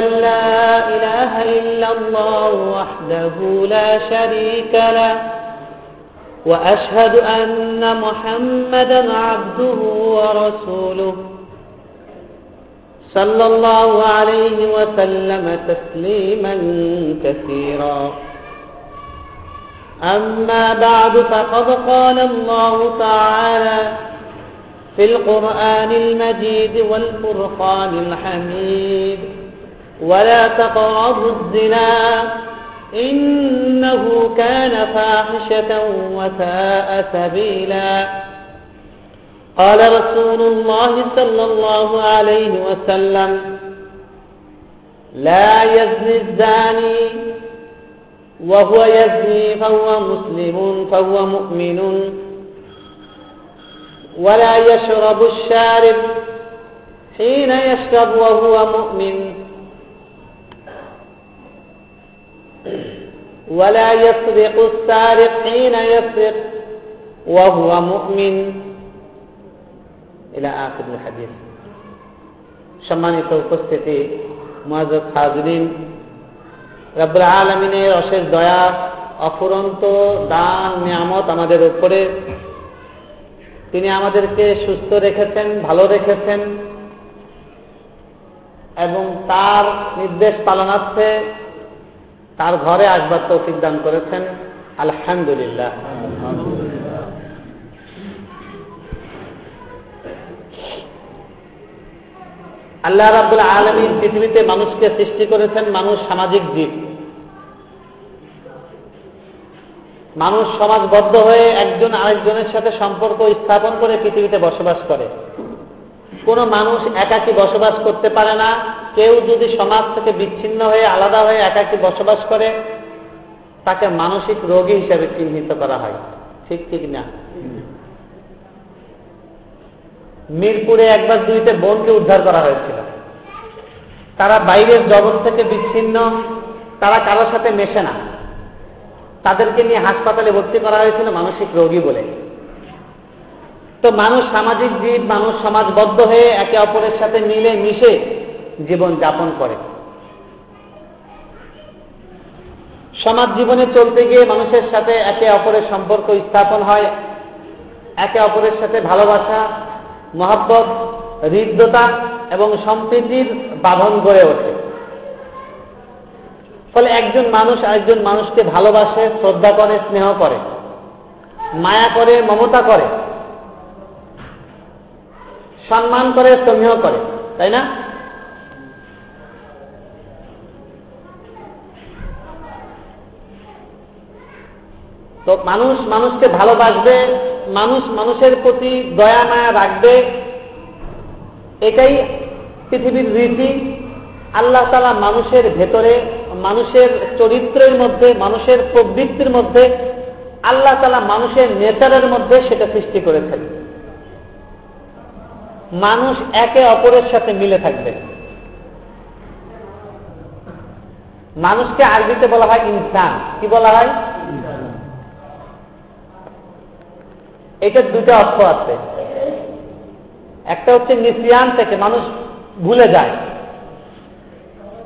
أن لا إله إلا الله وحده لا شريك له وأشهد أن محمدا عبده ورسوله صلى الله عليه وسلم تسليما كثيرا. أما بعد فقد قال الله تعالى في القرآن المجيد والفرقان الحميد ولا تقربوا الزنا إنه كان فاحشة وساء سبيلا. قال رسول الله صلى الله عليه وسلم لا يزني الزاني وهو يزني فهو مسلم فهو مؤمن ولا يشرب الشارب حين يشرب وهو مؤمن. ولا يسرق السارق حين يسرق وهو مؤمن إلى آخر الحديث সম্মানিত উপস্থিতি মহাজত হাজরিন রব্বুল আলমিনের অশেষ দয়া অফুরন্ত দান নিয়ামত আমাদের উপরে তিনি আমাদেরকে সুস্থ রেখেছেন ভালো রেখেছেন এবং তার নির্দেশ পালনার্থে তার ঘরে আসবার তৌফিক দান করেছেন। আলহামদুলিল্লাহ। আল্লাহ রাবুল আলমীর পৃথিবীতে মানুষকে সৃষ্টি করেছেন মানুষ সামাজিক জীব। মানুষ সমাজবদ্ধ হয়ে একজন আরেকজনের সাথে সম্পর্ক স্থাপন করে পৃথিবীতে বসবাস করে। কোনো মানুষ একাকী বসবাস করতে পারে না কেউ যদি সমাজ থেকে বিচ্ছিন্ন হয়ে, আলাদা হয়ে একাকী বসবাস করে, তাকে মানসিক রোগী হিসেবে চিহ্নিত করা হয়। ঠিক ঠিক না? মিরপুরে একবার দুইতে বোনকে উদ্ধার করা হয়েছিল। তারা বাইরের জগৎ থেকে বিচ্ছিন্ন, তারা কারোর সাথে মেশে না। তাদেরকে নিয়ে হাসপাতালে ভর্তি করা হয়েছিল মানসিক রোগী বলে। তো মানুষ সামাজিক জীব, মানুষ সমাজবদ্ধ হয়ে একে অপরের সাথে মিলে, মিশে জীবন যাপন করে। সমাজ জীবনে চলতে গিয়ে মানুষের সাথে একে অপরের সম্পর্ক স্থাপন হয়, একে অপরের সাথে ভালোবাসা, মহাব্বত, হৃদ্যতা এবং সম্প্রীতির বাঁধন গড়ে ওঠে। ফলে একজন মানুষ আরেকজন মানুষকে ভালোবাসে, শ্রদ্ধা করে, স্নেহ করে, মায়া করে, মমতা করে, সম্মান করে সমীহ করে, তাই না? তো মানুষ মানুষকে ভালোবাসবে, মানুষ মানুষের প্রতি দয়া, মায়া রাখবে। এটাই পৃথিবীর রীতি। আল্লাহ তালা মানুষের ভেতরে, মানুষের চরিত্রের মধ্যে, মানুষের প্রবৃত্তির মধ্যে, আল্লাহ তালা মানুষের নেচারের মধ্যে সেটা সৃষ্টি করেছেন। মানুষ একে অপরের সাথে মিলে থাকবে। মানুষকে আরবিতে বলা হয় ইনসান। কি বলা হয়? এটার দুটো অর্থ আছে। একটা হচ্ছে নিসিয়ান থেকে মানুষ ভুলে যায়।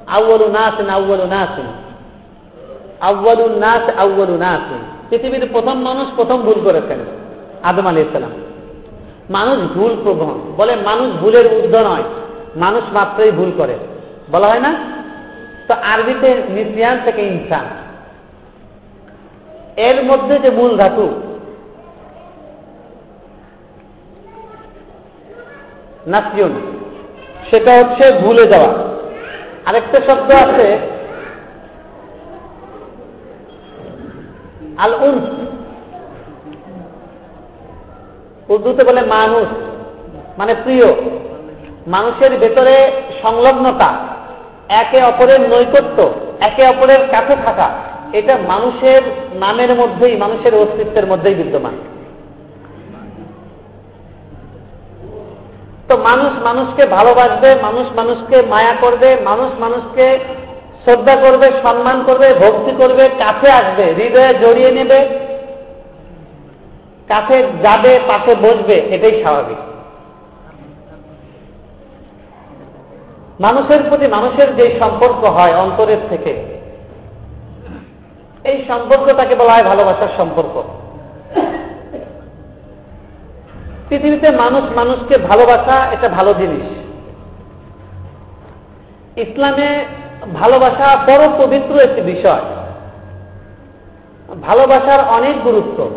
আউ্বলু নাসিন আউ্বলু নাসিন। আউ্বলু নাস আউ্বলু নাসিন। পৃথিবীর প্রথম মানুষ প্রথম ভুল করেছেন, আদম আলী ইসলাম মানুষ ভুল প্রবণ। বলে মানুষ ভুলের ঊর্ধ্ব নয়, মানুষ মাত্রই ভুল করে। বলা হয় না? তো আরবিতে নিসিয়ান থেকে ইনসান। এর মধ্যে যে মূল ধাতু নাসিয়ন সেটা হচ্ছে ভুলে যাওয়া। আরেকটা শব্দ আছে আল উন্স উর্দুতে বলে মানুষ মানে প্রিয়। মানুষের ভেতরে সংলগ্নতা, একে অপরের নৈকট্য, একে অপরের কাছে থাকা, এটা মানুষের নামের মধ্যেই, মানুষের অস্তিত্বের মধ্যেই বিদ্যমান। তো মানুষ মানুষকে ভালোবাসবে, মানুষ মানুষকে মায়া করবে, মানুষ মানুষকে শ্রদ্ধা করবে, সম্মান করবে, ভক্তি করবে, কাছে আসবে, হৃদয়ে জড়িয়ে নেবে, কাছে যাবে, পাশে বসবে, এটাই স্বাভাবিক। মানুষের প্রতি মানুষের যে সম্পর্ক হয় অন্তরের থেকে, এই সম্পর্কটাকে বলা হয় ভালোবাসার সম্পর্ক। পৃথিবীতে মানুষ মানুষকে ভালোবাসা এটা ভালো জিনিস। ইসলামে ভালোবাসা বড় পবিত্র একটি বিষয়। ভালোবাসার অনেক গুরুত্ব।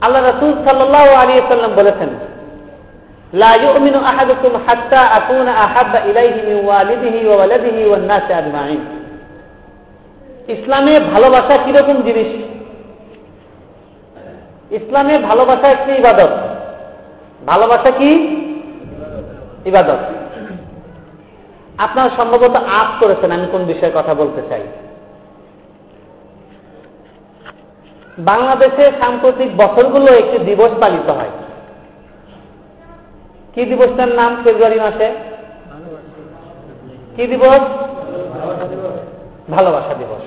আল্লাহ রাসুল সাল্লাহ আলী সাল্লাম বলেছেন ইসলামে ভালোবাসা কীরকম জিনিস? ইসলামে ভালোবাসা একটি ইবাদত? ভালোবাসা কি? ইবাদত। আপনারা সম্ভবত আপ করেছেন, আমি কোন বিষয়ে কথা বলতে চাই। বাংলাদেশে সাম্প্রতিক বছরগুলো একটি দিবস পালিত হয়। কি দিবসটার নাম ফেব্রুয়ারি মাসে? কি দিবস? ভালোবাসা দিবস।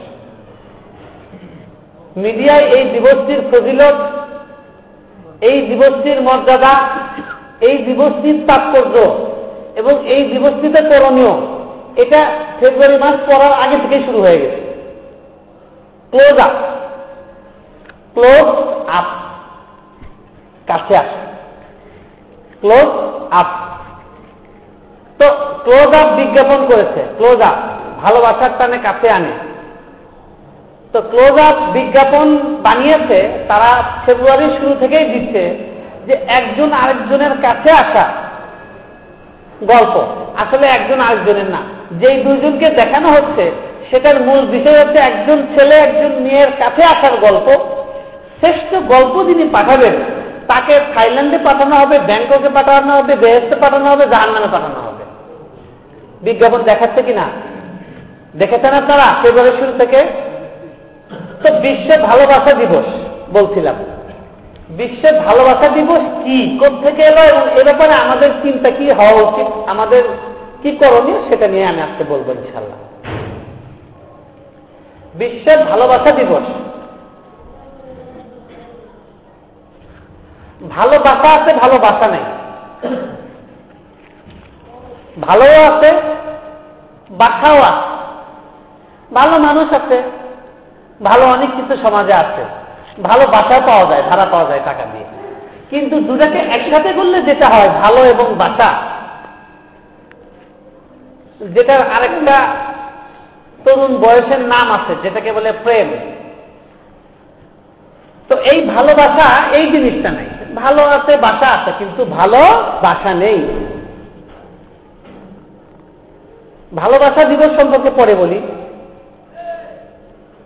মিডিয়ায় এই দিবসটির ফজিলত এই দিবসটির মর্যাদা, এই দিবসটির তাৎপর্য এবং এই দিবসটিতে করণীয়, এটা ফেব্রুয়ারি মাস পড়ার আগে থেকে শুরু হয়ে গেছে। ক্লোজ আপ ক্লোজ আপ কাছে আস। ক্লোজ আপ তো ক্লোজ আপ বিজ্ঞাপন করেছে। ক্লোজ আপ ভালোবাসার টানে কাছে আনে। তো ক্লোজ আপ বিজ্ঞাপন বানিয়েছে, তারা ফেব্রুয়ারির শুরু থেকেই দিচ্ছে যে একজন আরেকজনের কাছে আসা গল্প। আসলে একজন আরেকজনের না। যেই দুইজনকে দেখানো হচ্ছে, সেটার মূল বিষয় হচ্ছে একজন ছেলে, একজন মেয়ের কাছে আসার গল্প। শ্রেষ্ঠ গল্প যিনি পাঠাবেন, তাকে থাইল্যান্ডে পাঠানো হবে, ব্যাংককে পাঠানো হবে, বেহেস্তে পাঠানো হবে নামে পাঠানো হবে। বিজ্ঞাপন দেখাচ্ছে কিনা? দেখেছেন আপনারা ফেব্রুয়ারি শুরু থেকে? তো বিশ্ব ভালোবাসা দিবস বলছিলাম। বিশ্বের ভালোবাসা দিবস কি? থেকে এলো? এবং এ ব্যাপারে আমাদের চিন্তা কি হওয়া উচিত? আমাদের কি করণীয় সেটা নিয়ে আমি আজকে বলব ইনশাল্লাহ বিশ্বের ভালোবাসা দিবস। ভালোবাসা আছে, ভালোবাসা নেই। ভালোও আছে, বাসাও আছে। ভালো মানুষ আছে ভালো অনেক কিছু সমাজে আছে। ভালো বাসা পাওয়া যায়, ভাড়া পাওয়া যায় টাকা দিয়ে। কিন্তু দুটাকে একসাথে করলে যেটা হয় ভালো এবং বাসা, যেটার আরেকটা তরুণ বয়সের নাম আছে, যেটাকে বলে প্রেম। তো এই ভালোবাসা এই জিনিসটা নেই। ভালো আছে, বাসা আছে, কিন্তু ভালো বাসা নেই। ভালোবাসা দিবস সম্পর্কে পরে বলি।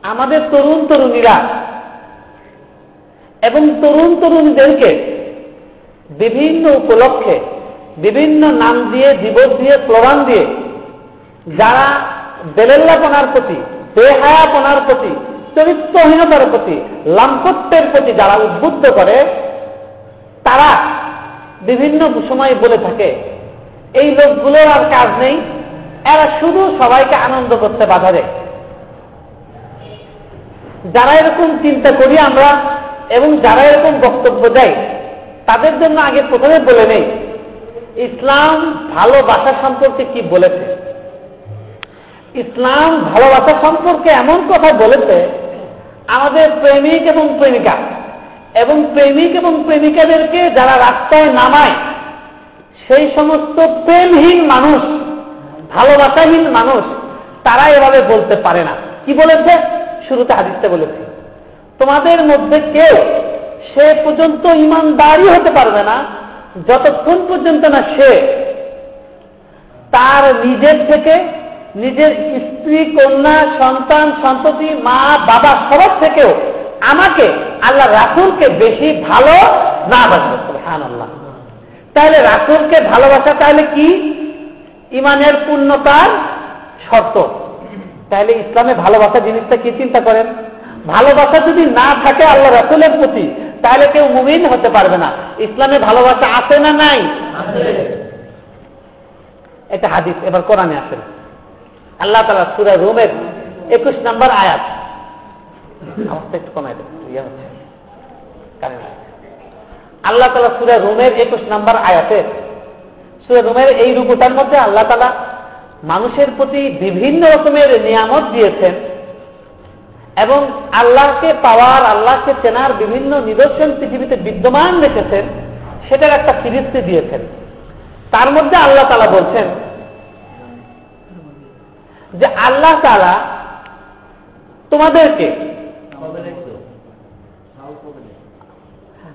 আমাদের তরুণ তরুণীরা এবং তরুণ তরুণীদেরকে বিভিন্ন উপলক্ষে, বিভিন্ন নাম দিয়ে দিবস দিয়ে স্লোগান দিয়ে, যারা বেলেল্লাপনার প্রতি, বেহায়াপনার প্রতি, চরিত্রহীনতার প্রতি, লাম্পত্যের প্রতি যারা উদ্বুদ্ধ করে, তারা বিভিন্ন সময় বলে থাকে, এই লোকগুলোর আর কাজ নেই, এরা শুধু সবাইকে আনন্দ করতে বাধা দেয়। যারা এরকম চিন্তা করি আমরা এবং যারা এরকম বক্তব্য দেয়, তাদের জন্য আগে প্রথমে বলে নেই, ইসলাম ভালোবাসা সম্পর্কে কি বলেছে? ইসলাম ভালোবাসা সম্পর্কে এমন কথা বলেছে, আমাদের প্রেমিক এবং প্রেমিকা, এবং প্রেমিক এবং প্রেমিকাদেরকে যারা রাস্তায় নামায়, সেই সমস্ত প্রেমহীন মানুষ ভালোবাসাহীন মানুষ, তারা এভাবে বলতে পারে না। কি বলেছে? শুরুতে হাদিসটা বলেছি। তোমাদের মধ্যে কেউ সে পর্যন্ত ইমানদারি হতে পারবে না, যতক্ষণ পর্যন্ত না সে তার নিজের থেকে নিজের স্ত্রী, কন্যা, সন্তান, সন্ততি, মা, বাবা সবার থেকেও আমাকে আল্লাহ রাসুলকে বেশি ভালো না বাসবে হান আল্লাহ তাহলে রাসুলকে ভালোবাসা তাহলে কি? ইমানের পূর্ণতার শর্ত। তাহলে ইসলামে ভালোবাসা জিনিসটা কি চিন্তা করেন? ভালোবাসা যদি না থাকে আল্লাহ রাসুলের প্রতি, তাহলে কেউ মুমিন হতে পারবে না। ইসলামে ভালোবাসা আছে না নাই? এটা হাদিস, এবার কোরআনে আসেন। আল্লাহ তালা সুরা রোমের একুশ নম্বর আয়াত। অবস্থা একটু কমাই ইয়ে আল্লাহ তালা সুরা রোমের একুশ নম্বর আয়াতে, সুরে রুমের এই রূপটার মধ্যে আল্লাহ তালা মানুষের প্রতি বিভিন্ন রকমের নিয়ামত দিয়েছেন এবং আল্লাহকে পাওয়ার, আল্লাহকে চেনার বিভিন্ন নিদর্শন পৃথিবীতে বিদ্যমান রেখেছেন, সেটার একটা ফিরিস্তি দিয়েছেন। তার মধ্যে আল্লাহ তালা বলছেন যে আল্লাহ তালা তোমাদেরকে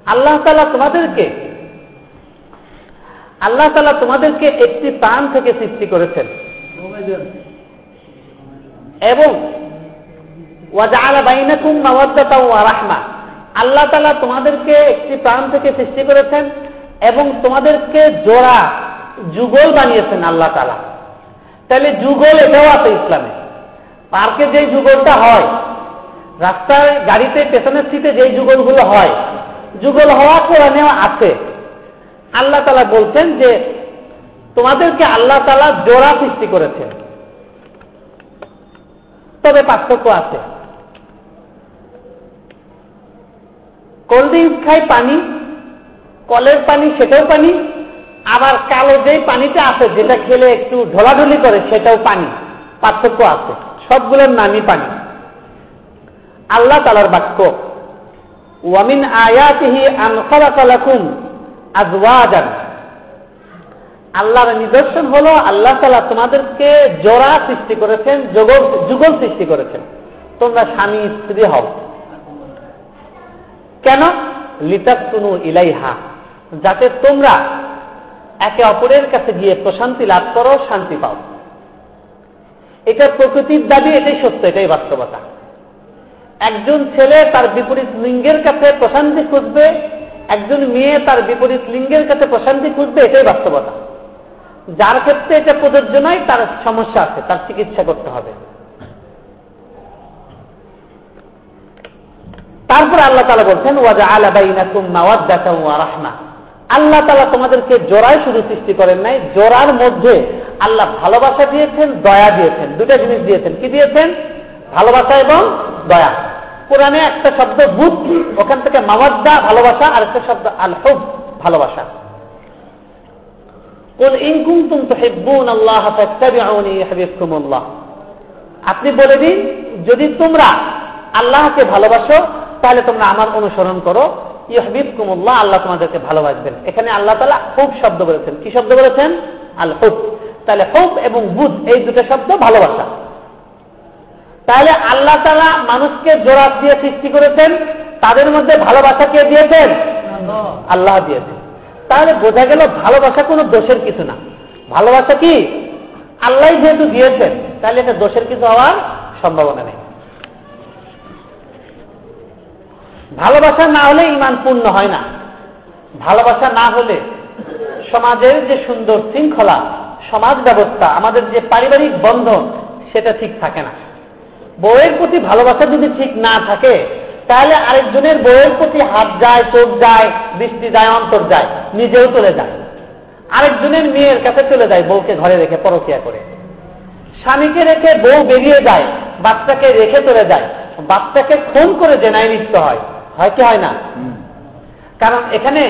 আল্লাহ তালা তোমাদেরকে আল্লাহ তালা তোমাদেরকে একটি প্রাণ থেকে সৃষ্টি করেছেন। এবং আল্লাহ তালা তোমাদেরকে একটি প্রাণ থেকে সৃষ্টি করেছেন এবং তোমাদেরকে জোড়া যুগল বানিয়েছেন আল্লাহ তালা তাহলে যুগল এটাও আছে ইসলামে। পার্কে যে যুগলটা হয়, রাস্তায় গাড়িতে পেছনের সিটে যেই যুগলগুলো হয়, যুগল হওয়া কোরআনেও আছে। আল্লাহ তালা বলছেন যে তোমাদেরকে আল্লাহ তালা জোড়া সৃষ্টি করেছেন। তবে পার্থক্য আছে। কোল্ড ড্রিঙ্কস খাই পানি, কলের পানি সেটাও পানি, আবার কালো যেই পানিটা আছে, যেটা খেলে একটু ঢোলাঢুলি করে, সেটাও পানি, পার্থক্য আছে। সবগুলোর নামই পানি। আল্লাহ তালার বাক্য ওয়ামিন আয়াতিহি আনখালাকুম আজওয়াজান। আল্লাহর নিদর্শন হলো আল্লাহ তালা তোমাদেরকে জোড়া সৃষ্টি করেছেন, যুগল সৃষ্টি করেছেন। তোমরা স্বামী, স্ত্রী হও। কেন? লিতাকুনু ইলাইহা। যাতে তোমরা একে অপরের কাছে গিয়ে প্রশান্তি লাভ করো, শান্তি পাও। এটা প্রকৃতির দাবি, এটাই সত্য, এটাই বাস্তবতা। একজন ছেলে তার বিপরীত লিঙ্গের কাছে প্রশান্তি খুঁজবে, একজন মেয়ে তার বিপরীত লিঙ্গের কাছে প্রশান্তি খুঁজবে, এটাই বাস্তবতা। যার ক্ষেত্রে এটা প্রযোজ্য নয়, তার সমস্যা আছে, তার চিকিৎসা করতে হবে। তারপর আল্লাহ তালা বলছেন ওয়াজা আলাবাইনা আল্লাহ তালা তোমাদেরকে জোড়ায় শুধু সৃষ্টি করেন নাই, জোড়ার মধ্যে আল্লাহ ভালোবাসা দিয়েছেন, দয়া দিয়েছেন। দুটা জিনিস দিয়েছেন। কি দিয়েছেন? ভালোবাসা এবং দয়া। কোরআনে একটা শব্দ বুধ ওখান থেকে মাওয়াদ্দা ভালোবাসা আর একটা শব্দ আল হুব ভালোবাসা আপনি বলে দিন, যদি তোমরা আল্লাহকে ভালোবাসো, তাহলে তোমরা আমার অনুসরণ করো। ইহবিব কুমুল্লাহ আল্লাহ তোমাদেরকে ভালোবাসবেন। এখানে আল্লাহ তালা হুব শব্দ বলেছেন। কি শব্দ বলেছেন? আল হুব। তাহলে হুব এবং বুধ এই দুটো শব্দ ভালোবাসা। তাহলে আল্লাহ তালা মানুষকে জোরাত দিয়ে সৃষ্টি করেছেন। তাদের মধ্যে ভালোবাসা কে দিয়েছেন? আল্লাহ দিয়েছেন। তাহলে বোঝা গেল ভালোবাসা কোনো দোষের কিছু না। ভালোবাসা কি? আল্লাহ যেহেতু দিয়েছেন, তাহলে এটা দোষের কিছু হওয়ার সম্ভাবনা নেই। ভালোবাসা না হলে ইমান পূর্ণ হয় না। ভালোবাসা না হলে সমাজের যে সুন্দর শৃঙ্খলা, সমাজ ব্যবস্থা, আমাদের যে পারিবারিক বন্ধন, সেটা ঠিক থাকে না। বউয়ের প্রতি ভালোবাসা যদি ঠিক না থাকে তাহলে আরেকজনের বউয়ের প্রতি হাত যায় চোখ যায় দৃষ্টি যায় অন্তর যায় নিজেও চলে যায়। আরেকজনের মেয়ের কাছে চলে যায় বউকে ঘরে রেখে পরকিয়া করে। স্বামীকে রেখে বউ বেরিয়ে যায় বাচ্চাকে রেখে চলে যায়। বাচ্চাকে খুন করে জেনায় লিপ্ত হয়। হয় কি হয় না? কারণ এখানে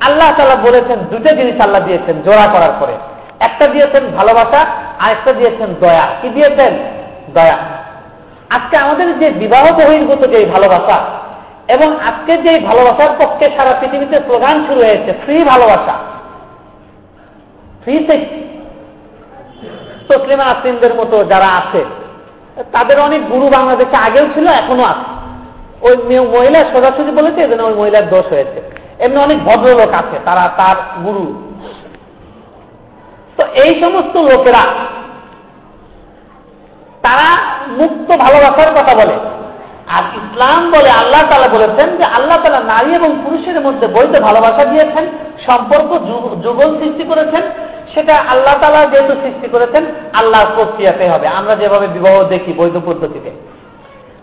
আল্লাহ তালা বলেছেন দুটো জিনিস আল্লাহ দিয়েছেন জোড়া করার পরে। একটা দিয়েছেন ভালোবাসা আর একটা দিয়েছেন দয়া। কি দিয়েছেন? দয়া। আজকে আমাদের যে বিবাহ বহির্ভূত যে ভালোবাসা এবং আজকে যে ভালোবাসার পক্ষে সারা পৃথিবীতে স্লোগান শুরু হয়েছে ফ্রি ভালোবাসা। ফ্রি তসলিমা আসলিমদের মতো যারা আছে, তাদের অনেক গুরু বাংলাদেশে আগেও ছিল, এখনও আছে। ওই মহিলা সোজাসুজি বলেছে, এজন্য ওই মহিলার দোষ হয়েছে। এমনি অনেক ভদ্রলোক আছে, তারা তার গুরু। তো এই সমস্ত লোকেরা তারা মুক্ত ভালোবাসার কথা বলে। আর ইসলাম বলে আল্লাহ তালা বলেছেন যে আল্লাহ তালা নারী এবং পুরুষের মধ্যে বৈধ ভালোবাসা দিয়েছেন, সম্পর্ক যুগল সৃষ্টি করেছেন। সেটা আল্লাহ তালা যেহেতু সৃষ্টি করেছেন, আল্লাহর প্রক্রিয়াতে হবে। আমরা যেভাবে বিবাহ দেখি বৈধ পদ্ধতিতে।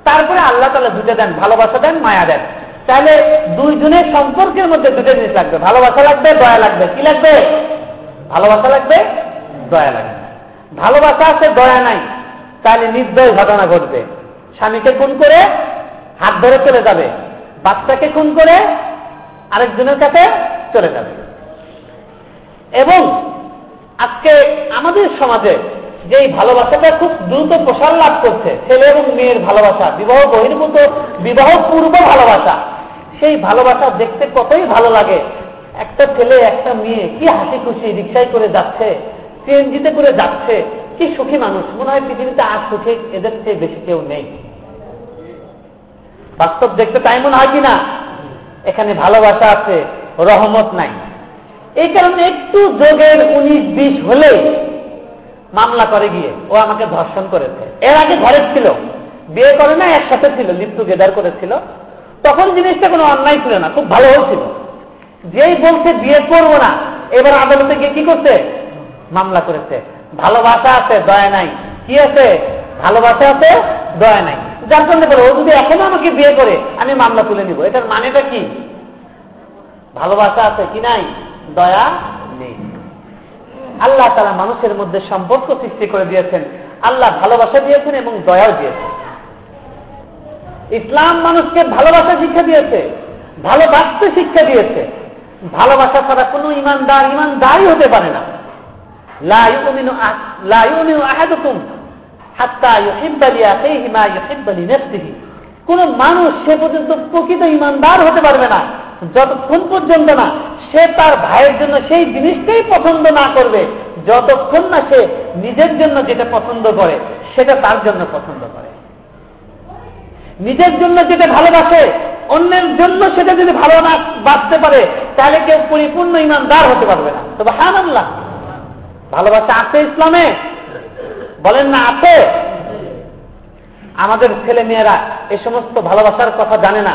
তারপরে আল্লাহ তালা দুটো দেন, ভালোবাসা দেন, মায়া দেন। তাহলে দুইজনের সম্পর্কের মধ্যে দুটো জিনিস লাগবে। ভালোবাসা লাগবে, দয়া লাগবে। কি লাগবে? ভালোবাসা লাগবে, দয়া লাগবে। ভালোবাসা আছে, দয়া নাই। তাহলে নির্দয় ঘটনা ঘটবে। স্বামীকে খুন করে হাত ধরে চলে যাবে। বাচ্চাকে খুন করে আরেকজনের কাছে চলে যাবে। এবং আজকে আমাদের সমাজে যে ভালোবাসাটা খুব দ্রুত প্রসার লাভ করছে, ছেলে এবং মেয়ের ভালোবাসা, বিবাহ বহির্ভূত, বিবাহ পূর্ব ভালোবাসা, সেই ভালোবাসা দেখতে কতই ভালো লাগে। একটা ছেলে, একটা মেয়ে কি হাসি খুশি রিক্সায় করে যাচ্ছে, সিএনজিতে করে যাচ্ছে কি সুখী মানুষ। মনে হয় পৃথিবীতে আর সুখী এদের চেয়ে বেশি কেউ নেই। বাস্তব দেখতে তাই মনে হয় কিনা? এখানে ভালোবাসা আছে, রহমত নাই। এই কারণে একটু যোগের উনিশ, বিশ হলে মামলা করে গিয়ে, ও আমাকে ধর্ষণ করেছে। এর আগে ঘরে ছিল, বিয়ে করে না, একসাথে ছিল লিপ টুগেদার করেছিল। তখন জিনিসটা কোনো অন্যায় ছিল না, খুব ভালো হয়েছিল। যেই বলছে বিয়ে করব না, এবার আদালতে গিয়ে কি করছে? মামলা করেছে। ভালোবাসা আছে, দয়া নাই। কি আছে? ভালোবাসা আছে, দয়া নাই। যার জন্য বলো ও যদি এখনও আমাকে বিয়ে করে, আমি মামলা তুলে নিব। এটার মানেটা কি? ভালোবাসা আছে কি নাই? দয়া নেই। আল্লাহ তারা মানুষের মধ্যে সম্পর্ক সৃষ্টি করে দিয়েছেন। আল্লাহ ভালোবাসা দিয়েছেন এবং দয়াও দিয়েছেন। ইসলাম মানুষকে ভালোবাসা শিক্ষা দিয়েছে, ভালোবাসতে শিক্ষা দিয়েছে। ভালোবাসা ছাড়া কোনো ইমানদার, ইমানদারই হতে পারে না। কোন মানুষ সে পর্যন্ত প্রকৃত ইমানদার হতে পারবে না, যতক্ষণ পর্যন্ত না সে তার ভাইয়ের জন্য সেই জিনিসটাই পছন্দ না করবে, যতক্ষণ না সে নিজের জন্য যেটা পছন্দ করে, সেটা তার জন্য পছন্দ করে। নিজের জন্য যেটা ভালোবাসে, অন্যের জন্য সেটা যদি ভালো না বাঁচতে পারে, তাহলে কেউ পরিপূর্ণ ইমানদার হতে পারবে না। তবে হ্যাঁ আল্লাহ ভালোবাসা আছে ইসলামে? বলেন না, আছে। আমাদের ছেলে মেয়েরা এ সমস্ত ভালোবাসার কথা জানে না।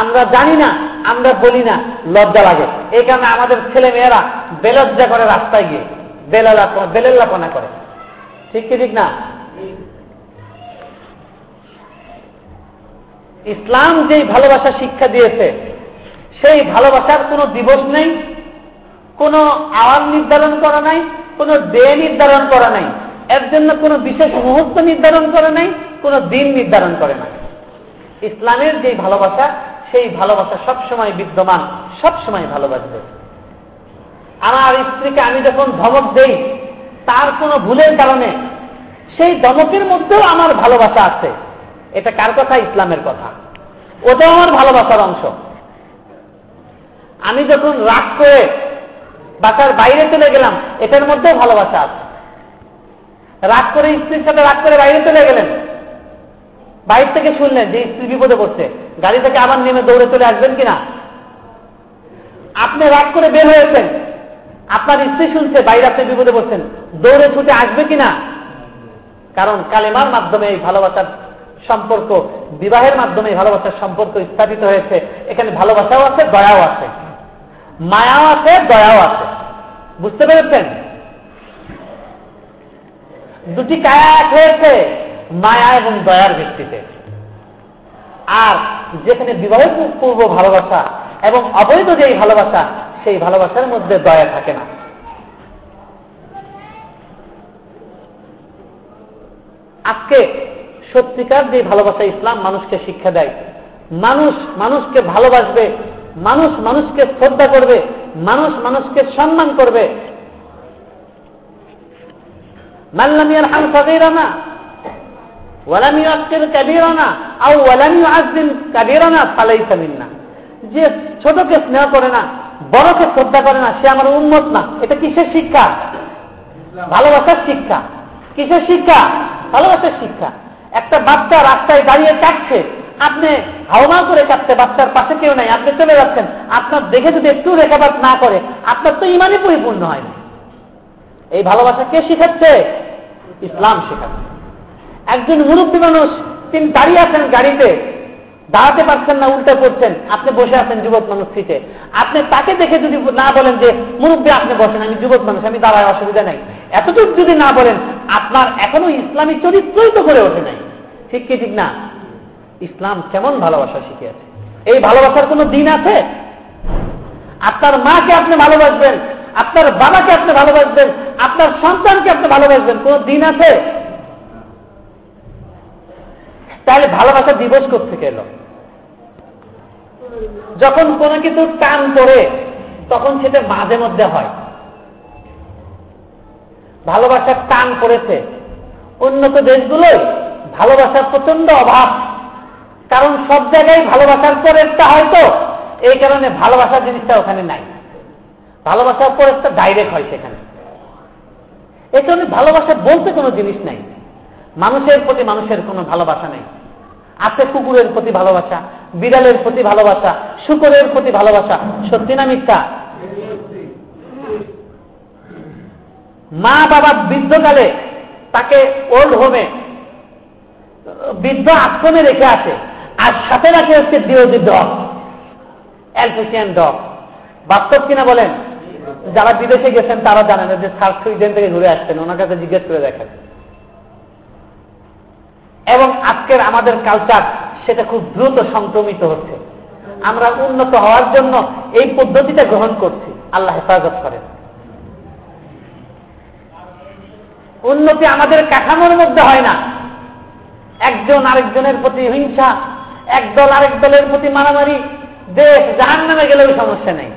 আমরা জানি না, আমরা বলি না, লজ্জা লাগে। এই কারণে আমাদের ছেলে মেয়েরা বেলজ্জা করে রাস্তায় গিয়ে বেলেল্লাপনা করে। ঠিক কি ঠিক না? ইসলাম যেই ভালোবাসা শিক্ষা দিয়েছে, সেই ভালোবাসার কোনো দিবস নেই, কোনো আওয়াজ নির্ধারণ করা নাই কোনো ডে নির্ধারণ করা নাই। এর জন্য কোনো বিশেষ মুহূর্ত নির্ধারণ করে নাই, কোনো দিন নির্ধারণ করে নাই। ইসলামের যে ভালোবাসা, সেই ভালোবাসা সবসময় বিদ্যমান, সবসময় ভালোবাসবে। আমার স্ত্রীকে আমি যখন ধমক দেই, তার কোনো ভুলের কারণে, সেই ধমকের মধ্যেও আমার ভালোবাসা আছে। এটা কার কথা? ইসলামের কথা। ওটাও আমার ভালোবাসার অংশ। আমি যখন রাগ করে বাসার বাইরে চলে গেলাম, এটার মধ্যেও ভালোবাসা আছে। রাগ করে স্ত্রীর সাথে রাগ করে বাইরে চলে গেলেন। বাইর থেকে শুনলেন যে স্ত্রী বিপদে পড়ছে। গাড়ি থেকে আবার নেমে দৌড়ে চলে আসবেন কিনা? আপনি রাগ করে বের হয়েছেন। আপনার স্ত্রী শুনছে, বাইরে আপনি বিপদে পড়ছেন। দৌড়ে ছুটে আসবে কিনা? কারণ কালেমার মাধ্যমে এই ভালোবাসার সম্পর্ক, বিবাহের মাধ্যমে ভালোবাসার সম্পর্ক স্থাপিত হয়েছে। এখানে ভালোবাসাও আছে, দয়াও আছে। মায়াও আছে, দয়াও আছে। বুঝতে পেরেছেন? দুটি কায়া এক হয়েছে, মায়া এবং দয়ার ভিত্তিতে। আর যেখানে বিবাহ পূর্ব ভালোবাসা এবং অবৈধ যেই ভালোবাসা, সেই ভালোবাসার মধ্যে দয়া থাকে না। আজকে সত্যিকার যে ভালোবাসা ইসলাম মানুষকে শিক্ষা দেয়, মানুষ মানুষকে ভালোবাসবে মানুষ মানুষকে শ্রদ্ধা করবে, মানুষ মানুষকে সম্মান করবে। মাল্লামিয়ার হাম সদেরানা ওয়ালামি আজকের কাবিরানা, আও ওয়ালামি আজদিন কাবিরানা ফালাইসা মিন্না। যে ছোটকে স্নেহ করে না, বড়কে শ্রদ্ধা করে না, সে আমার উন্মত না। এটা কিসের শিক্ষা? ভালোবাসার শিক্ষা। কিসের শিক্ষা? ভালোবাসার শিক্ষা। একটা বাচ্চা রাস্তায় দাঁড়িয়ে কাটছে আপনি হাওমা করে কাটছে বাচ্চার পাশে কেউ নাই, আপনি চলে যাচ্ছেন। আপনার দেখে যদি একটু রেখাপাত না করে, আপনার তো ইমানই পরিপূর্ণ হয় এই ভালোবাসা কে শিখাচ্ছে? ইসলাম শেখাচ্ছে। একজন মুরব্বী মানুষ, তিনি দাঁড়িয়ে আছেন গাড়িতে, দাঁড়াতে পারছেন না, উল্টে পড়ছেন। আপনি বসে আছেন যুবক মানুষ সিটে। আপনি তাকে দেখে যদি না বলেন যে, মুরব্বী, আপনি বসেন, আমি যুবক মানুষ, আমি দাঁড়ায়, অসুবিধা নাই। এতটুকু যদি না বলেন, আপনার এখনও ইসলামী চরিত্রই তো করে ওঠে নাই। ঠিক কি, ঠিক না? ইসলাম কেমন ভালোবাসা শিখিয়েছে? এই ভালোবাসার কোনো দিন আছে? আপনার মাকে আপনি ভালোবাসবেন, আপনার বাবাকে আপনি ভালোবাসবেন, আপনার সন্তানকে আপনি ভালোবাসবেন, কোন দিন আছে? তাহলে ভালোবাসা দিবস করতে গেল যখন কোনো কিছু টান করে তখন সেটা মাঝে মধ্যে হয়। ভালোবাসার টান পড়েছে। উন্নত দেশগুলোই ভালোবাসার প্রচণ্ড অভাব। কারণ সব জায়গায় ভালোবাসার পরেরটা হয়তো এই কারণে ভালোবাসার জিনিসটা ওখানে নাই। ভালোবাসার পরেরটা ডাইরেক্ট হয় সেখানে। এই কারণে ভালোবাসা বলতে কোনো জিনিস নাই। মানুষের প্রতি মানুষের কোনো ভালোবাসা নেই। আছে কুকুরের প্রতি ভালোবাসা, বিড়ালের প্রতি ভালোবাসা, শুকরের প্রতি ভালোবাসা। সত্যি না মিথ্যা? মা বাবা বৃদ্ধকালে তাকে ওল্ড হোমে বৃদ্ধ আশ্রমে রেখে আছে আর সাথে রাখে হচ্ছে ডিওজি ডগ অ্যালফিসিয়ান ডগ বাস্তব কিনা বলেন? যারা বিদেশে গেছেন, তারা জানেন যে সার্ক সুইডেন থেকে ঘুরে আসছেন, ওনার কাছে জিজ্ঞেস করে দেখেন। এবং আজকের আমাদের কালচার সেটা খুব দ্রুত সংক্রমিত হচ্ছে। আমরা উন্নত হওয়ার জন্য এই পদ্ধতিটা গ্রহণ করছি। আল্লাহ হেফাজত করেন। উন্নতি আমাদের কাঠামোর মধ্যে হয় না। একজন আরেকজনের প্রতি হিংসা একদল আরেক দলের প্রতি মারামারি, দেশ জাহান নামে গেলেও সমস্যা নেই।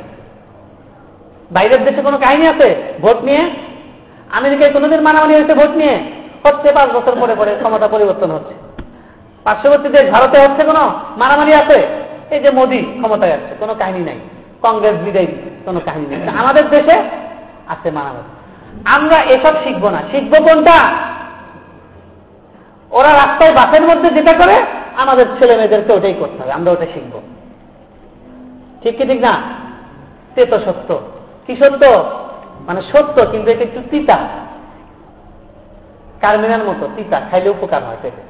বাইরের দেশে কোনো কাহিনী আছে? ভোট নিয়ে? আমেরিকায় কোনোদিন মারামারি হয়েছে ভোট নিয়ে? হচ্ছে পাঁচ বছর পরে পরে ক্ষমতা পরিবর্তন হচ্ছে। পার্শ্ববর্তী দেশ ভারতে হচ্ছে কোনো মারামারি আছে? এই যে মোদী ক্ষমতায় আসছে, কোনো কাহিনী নাই। কংগ্রেস বিদায়ী কোনো কাহিনী নেই। আমাদের দেশে আছে মারামারি। আমরা এসব শিখব না। শিখব কোনটা? ওরা রাস্তায় বাসের মধ্যে যেটা করে আমাদের ছেলে মেয়েদেরকে ওটাই করতে হবে, আমরা ওটা শিখব। ঠিক কি ঠিক না? সে তো সত্য। কি সত্য? মানে সত্য, কিন্তু এটা একটু তিতা। কার্মিনার মতো তিতা, খাইলে উপকার হয় পেটে।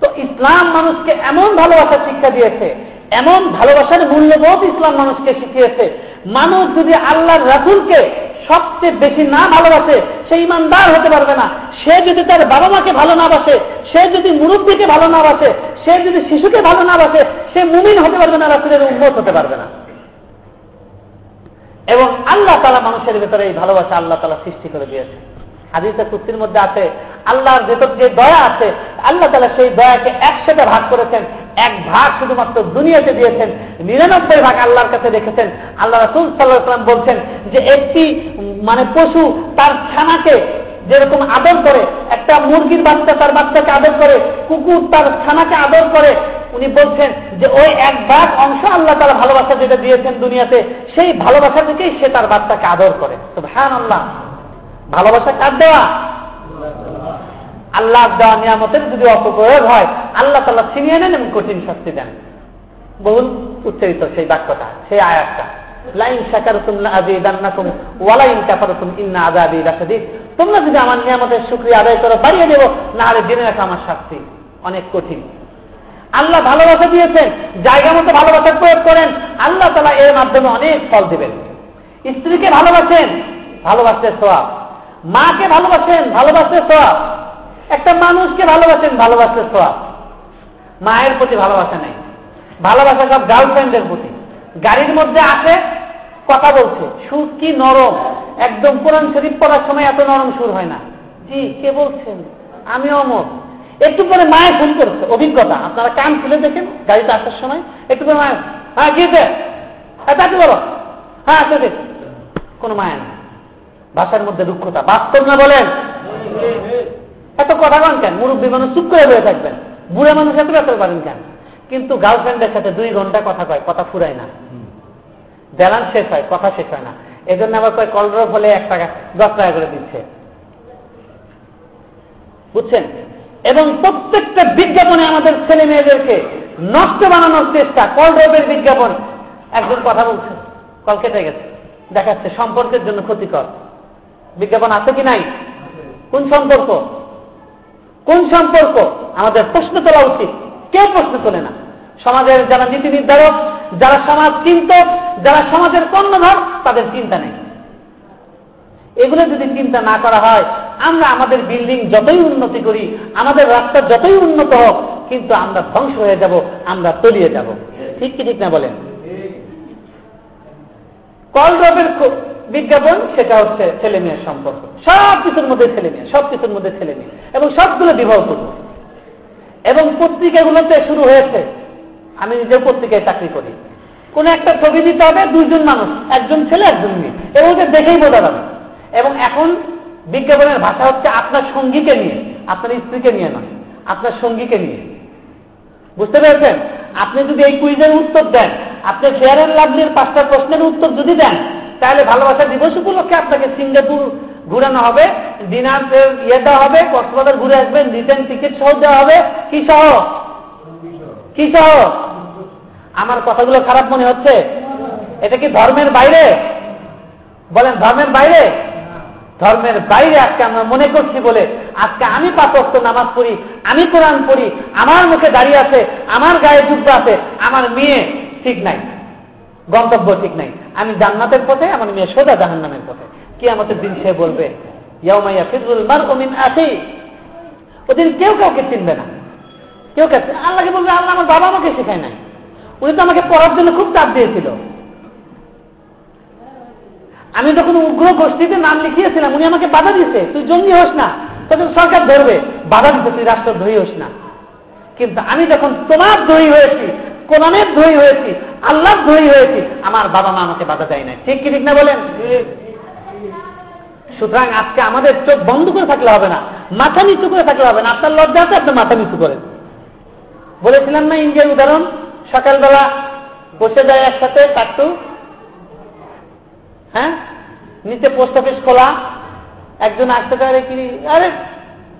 তো ইসলাম মানুষকে এমন ভালোবাসার শিক্ষা দিয়েছে, এমন ভালোবাসার মূল্যবোধ ইসলাম মানুষকে শিখিয়েছে। মানুষ যদি আল্লাহর রাসুলকে সবচেয়ে বেশি না ভালোবাসে, সে ইমানদার হতে পারবে না। সে যদি তার বাবা মাকে ভালো না বাসে, সে যদি মুরব্বীকে ভালো না বাসে, সে যদি শিশুকে ভালো না বাসে, সে মুমিন হতে পারবে না, রাসুলের উন্নত হতে পারবে না। এবং আল্লাহ তালা মানুষের ভেতরে এই ভালোবাসা আল্লাহ তালা সৃষ্টি করে দিয়েছে। হাদিসের কুস্তির মধ্যে আছে, আল্লাহর ভেতর যে দয়া আছে, আল্লাহ তালা সেই দয়াকে একসাথে ভাগ করেছেন এক ভাগ শুধুমাত্র দুনিয়াতে দিয়েছেন, নিরানব্বই ভাগ আল্লাহর কাছে রেখেছেন। আল্লাহ রাসুল সাল্লাহ সাল্লাম বলছেন যে একটি মানে পশু তার ছানাকে যেরকম আদর করে, একটা মুরগির বাচ্চা তার বাচ্চাকে আদর করে, কুকুর তার ছানাকে আদর করে, উনি বলছেন যে ওই এক ভাগ অংশ আল্লাহ তারা ভালোবাসা যেটা দিয়েছেন দুনিয়াতে, সেই ভালোবাসা থেকেই সে তার বাচ্চাকে আদর করে। তো হ্যাঁ আল্লাহ ভালোবাসা কার দেওয়া? আল্লাহ দেওয়া নিয়ামতের যদি অপপ্রয়োগ হয়, আল্লাহ তাল্লাহ ছিনিয়ে নেন এবং কঠিন শাস্তি দেন। বহুল উচ্চারিত সেই বাক্যটা, সেই আয়াতটা। লাইন শাকারতুম লাযিদান্নাকুম ওয়ালাইন কাফারতুম ইন্না আযাবি লাশাদীদ। তোমরা যদি আমার নিয়ামতের শুকরিয়া আদায় করো, বাড়িয়ে দেব না হলে জেনে রাখো আমার শাস্তি অনেক কঠিন। আল্লাহ ভালোবাসা দিয়েছেন, জায়গা মতো ভালোবাসার প্রয়োগ করেন, আল্লাহ তালা এর মাধ্যমে অনেক ফল দেবেন। স্ত্রীকে ভালোবাসেন ভালোবাসতে সোয়াব মাকে ভালোবাসেন ভালোবাসতে সোয়াব একটা মানুষকে ভালোবাসেন ভালোবাসতে সোয়াব মায়ের প্রতি ভালোবাসা নেই। ভালোবাসা সব গার্লফ্রেন্ডের প্রতি। গাড়ির মধ্যে আসে, কথা বলছে। সুর কি নরম। একদম কোরআন শরীফ পড়ার সময় এত নরম সুর হয় না। জি, কে বলছেন? আমি অমর। একটু পরে মায়ের ফোন করছে, অভিজ্ঞতা। আপনারা কান খুলে দেখেন গাড়িতে আসার সময়। একটু পরে মায়ের হ্যাঁ গিয়েছে হ্যাঁ তাকে বলো। হ্যাঁ আসতে কোনো মায়া নেই। ভাষার মধ্যে দুঃখতা বাস্তব না বলেন? এত কথা কন কেন? মুরব্বী মানুষ চুপ করে বয়ে থাকবেন। বুড়া মানুষ এত ব্যস্ত পারেন কেন? কিন্তু গার্লফ্রেন্ডের সাথে দুই ঘণ্টা কথা কয়, কথা ফুরায় না। ব্যালান্স শেষ হয়, কথা শেষ হয় না। এই জন্য আবার কয় কলড্রপ হলে এক টাকা, দশ টাকা করে দিচ্ছে। বুঝছেন? এবং প্রত্যেকটা বিজ্ঞাপনে আমাদের ছেলে মেয়েদেরকে নষ্ট বানানোর চেষ্টা কলড্রপের বিজ্ঞাপন। একজন কথা বলছে, কল কেটে গেছে। দেখাচ্ছে, সম্পর্কের জন্য ক্ষতিকর। বিজ্ঞাপন আছে কি নাই? কোন সম্পর্ক? কোন সম্পর্ক? আমাদের প্রশ্ন তোলা উচিত। কেউ প্রশ্ন তোলে না? সমাজের যারা নীতি নির্ধারক যারা সমাজ চিন্তক, যারা সমাজের কর্ণধর, তাদের চিন্তা নেই। এগুলো যদি চিন্তা না করা হয়, আমরা আমাদের বিল্ডিং যতই উন্নতি করি, আমাদের রাস্তা যতই উন্নত হোক, কিন্তু আমরা ধ্বংস হয়ে যাব, আমরা তলিয়ে যাব। ঠিক কি ঠিক না বলেন? কল ড্রপের বিজ্ঞাপন সেটা হচ্ছে ছেলে মেয়ের সম্পর্ক। সব কিছুর মধ্যে ছেলে মেয়ে, সব কিছুর মধ্যে ছেলে মেয়ে। এবং সবগুলো বিবাহপূর্ণ এবং পত্রিকাগুলোতে শুরু হয়েছে, আমি নিজেও পত্রিকায় চাকরি করি। কোন একটা ছবি দিতে হবে দুইজন মানুষ, একজন ছেলে, একজন মেয়ে। এবং ওদের দেখেই বোঝা যাবে। এবং এখন বিজ্ঞাপনের ভাষা হচ্ছে আপনার সঙ্গীকে নিয়ে, আপনার স্ত্রীকে নিয়ে নয়, আপনার সঙ্গীকে নিয়ে। বুঝতে পেরেছেন? আপনি যদি এই কুইজের উত্তর দেন, আপনি ফেয়ার অ্যান্ড লাভলির পাঁচটা প্রশ্নের উত্তর যদি দেন তাহলে ভালোবাসা দিবস উপলক্ষে আপনাকে সিঙ্গাপুর ঘুরানো হবে ডিনার ইয়ে দেওয়া হবে, কক্সবাজার ঘুরে আসবেন রিটার্ন টিকিট সহ দেওয়া হবে। কি সহ? কি সহ? আমার কথাগুলো খারাপ মনে হচ্ছে? এটা কি ধর্মের বাইরে? বলেন, ধর্মের বাইরে? ধর্মের বাইরে আজকে আমরা মনে করছি বলে, আজকে আমি পাঁচক্ত নামাজ পড়ি, আমি কোরআন পড়ি, আমার মুখে দাঁড়িয়ে আছে, আমার গায়ে যুদ্ধ আছে, আমার মেয়ে ঠিক নাই, গন্তব্য ঠিক নাই। আমি জান্নাতের পথে, আমার মেয়ে সোজা জাহান্নামের পথে। কি আমাদের দিন সে বলবে ইয়ামাইয়া ফিজুল মার ওমিন আছে ওদিন কেউ কাউকে চিনবে না। কেউ কাছে আল্লাহকে বলবে, আল্লাহ আমার বাবা আমাকে শেখায় নাই। উনি তো আমাকে পড়ার জন্য খুব চাপ দিয়েছিল। আমি যখন উগ্র গোষ্ঠীতে নাম লিখিয়েছিলাম, উনি আমাকে বাধা দিয়েছে, তুই জঙ্গি হোস না তখন সরকার ধরবে। বাধা দিতে তুই রাষ্ট্র রাষ্ট্রদ্রোহী হোস না। কিন্তু আমি যখন তোমার দ্রোহী হয়েছি কোরআনের দ্রোহী হয়েছি, আল্লাহর দ্রোহী হয়েছি, আমার বাবা মা আমাকে বাধা দেয় না ঠিক কি ঠিক না বলেন? সুতরাং আজকে আমাদের চোখ বন্ধ করে থাকলে হবে না, মাথা নিচু করে থাকলে হবে না। আপনার লজ্জা আছে আপনি মাথা নিচু করেন বলেছিলাম না ইন্ডিয়ার উদাহরণ? সকালবেলা বসে যায় একসাথে কাট্টু হ্যাঁ? নিচে পোস্ট অফিস খোলা, একজন আসতে পারে কি, আরে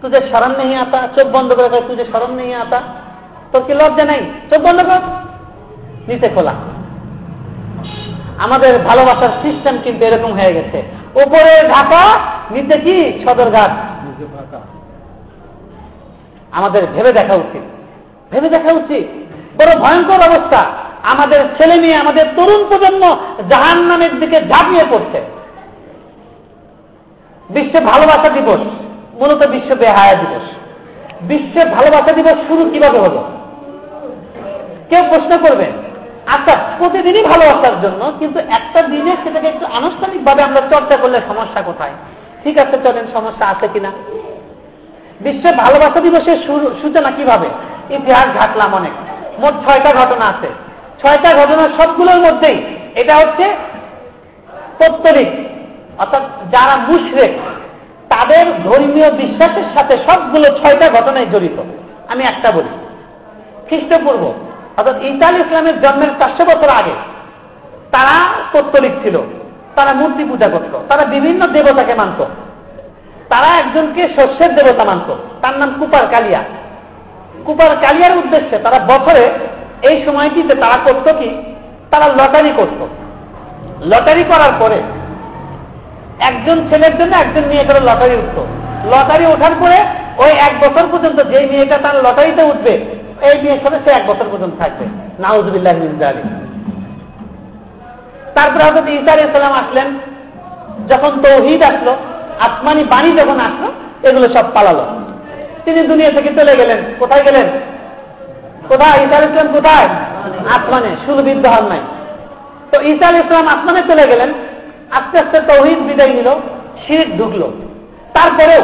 তুঝে সরম নেই আতা, চোখ বন্ধ করে তুঝে সরম নেই আতা, তোর কি লজ্জা নাই? চোখ বন্ধ কর। নিচে খোলা। আমাদের ভালোবাসার সিস্টেম কিন্তু এরকম হয়ে গেছে। উপরে ঢাকা নিচে কি? সদরঘাট আমাদের ভেবে দেখা উচিত। ভেবে দেখা উচিত। বড় ভয়ঙ্কর অবস্থা। আমাদের ছেলে মেয়ে আমাদের তরুণ প্রজন্ম জাহান নামের দিকে ঝাঁপিয়ে পড়ছে। বিশ্বে ভালোবাসা দিবস মূলত বিশ্ব বেহায়া দিবস। বিশ্বে ভালোবাসা দিবস শুরু কীভাবে হলো? কেউ প্রশ্ন করবেন? আচ্ছা প্রতিদিনই ভালোবাসার জন্য, কিন্তু একটা দিনে সেটাকে একটু আনুষ্ঠানিকভাবে আমরা চর্চা করলে সমস্যা কোথায়? ঠিক আছে, চলেন, সমস্যা আছে কিনা? বিশ্বে ভালোবাসা দিবসের সূচনা কীভাবে? ইতিহাস ঘাটলাম অনেক। মোট ছয়টা ঘটনা আছে। ছয়টা ঘটনা সবগুলোর মধ্যেই, এটা হচ্ছে পত্তরিক অর্থাৎ যারা মুশরেক, তাদের ধর্মীয় বিশ্বাসের সাথে সবগুলো ছয়টা ঘটনায় জড়িত। আমি একটা বলি। খ্রিস্টপূর্ব অর্থাৎ ইতাল ইসলামের জন্মের চারশো বছর আগে তারা পত্তলিক ছিল। তারা মূর্তি পূজা করত। তারা বিভিন্ন দেবতাকে মানত। তারা একজনকে শস্যের দেবতা মানত। তার নাম কুপার কালিয়া। কুপার কালিয়ার উদ্দেশ্যে তারা বছরে এই সময়টিতে তারা করত কি? তারা লটারি করত। লটারি করার পরে একজন ছেলের জন্য একজন মেয়ে করে লটারি উঠত। লটারি ওঠার পরে ওই এক বছর পর্যন্ত যে মেয়েটা তার লটারিতে উঠবে এই মেয়ের সাথে সে এক বছর পর্যন্ত থাকবে। নাউজুবিল্লাহ তারপরে হয়তো ঈসা ইসলাম আসলেন। যখন তৌহিদ আসলো, আসমানি বাণী যখন আসলো, এগুলো সব পালালো। তিনি দুনিয়া থেকে চলে গেলেন। কোথায় গেলেন? কোথায়? ঈসা ইসলাম কোথায়? আসমানে। সুলবিদ্ধ হন নাই। তো ঈসা ইসলাম আসমানে চলে গেলেন। আস্তে আস্তে তৌহিদ বিদায় নিল শির ঢুকলো। তারপরেও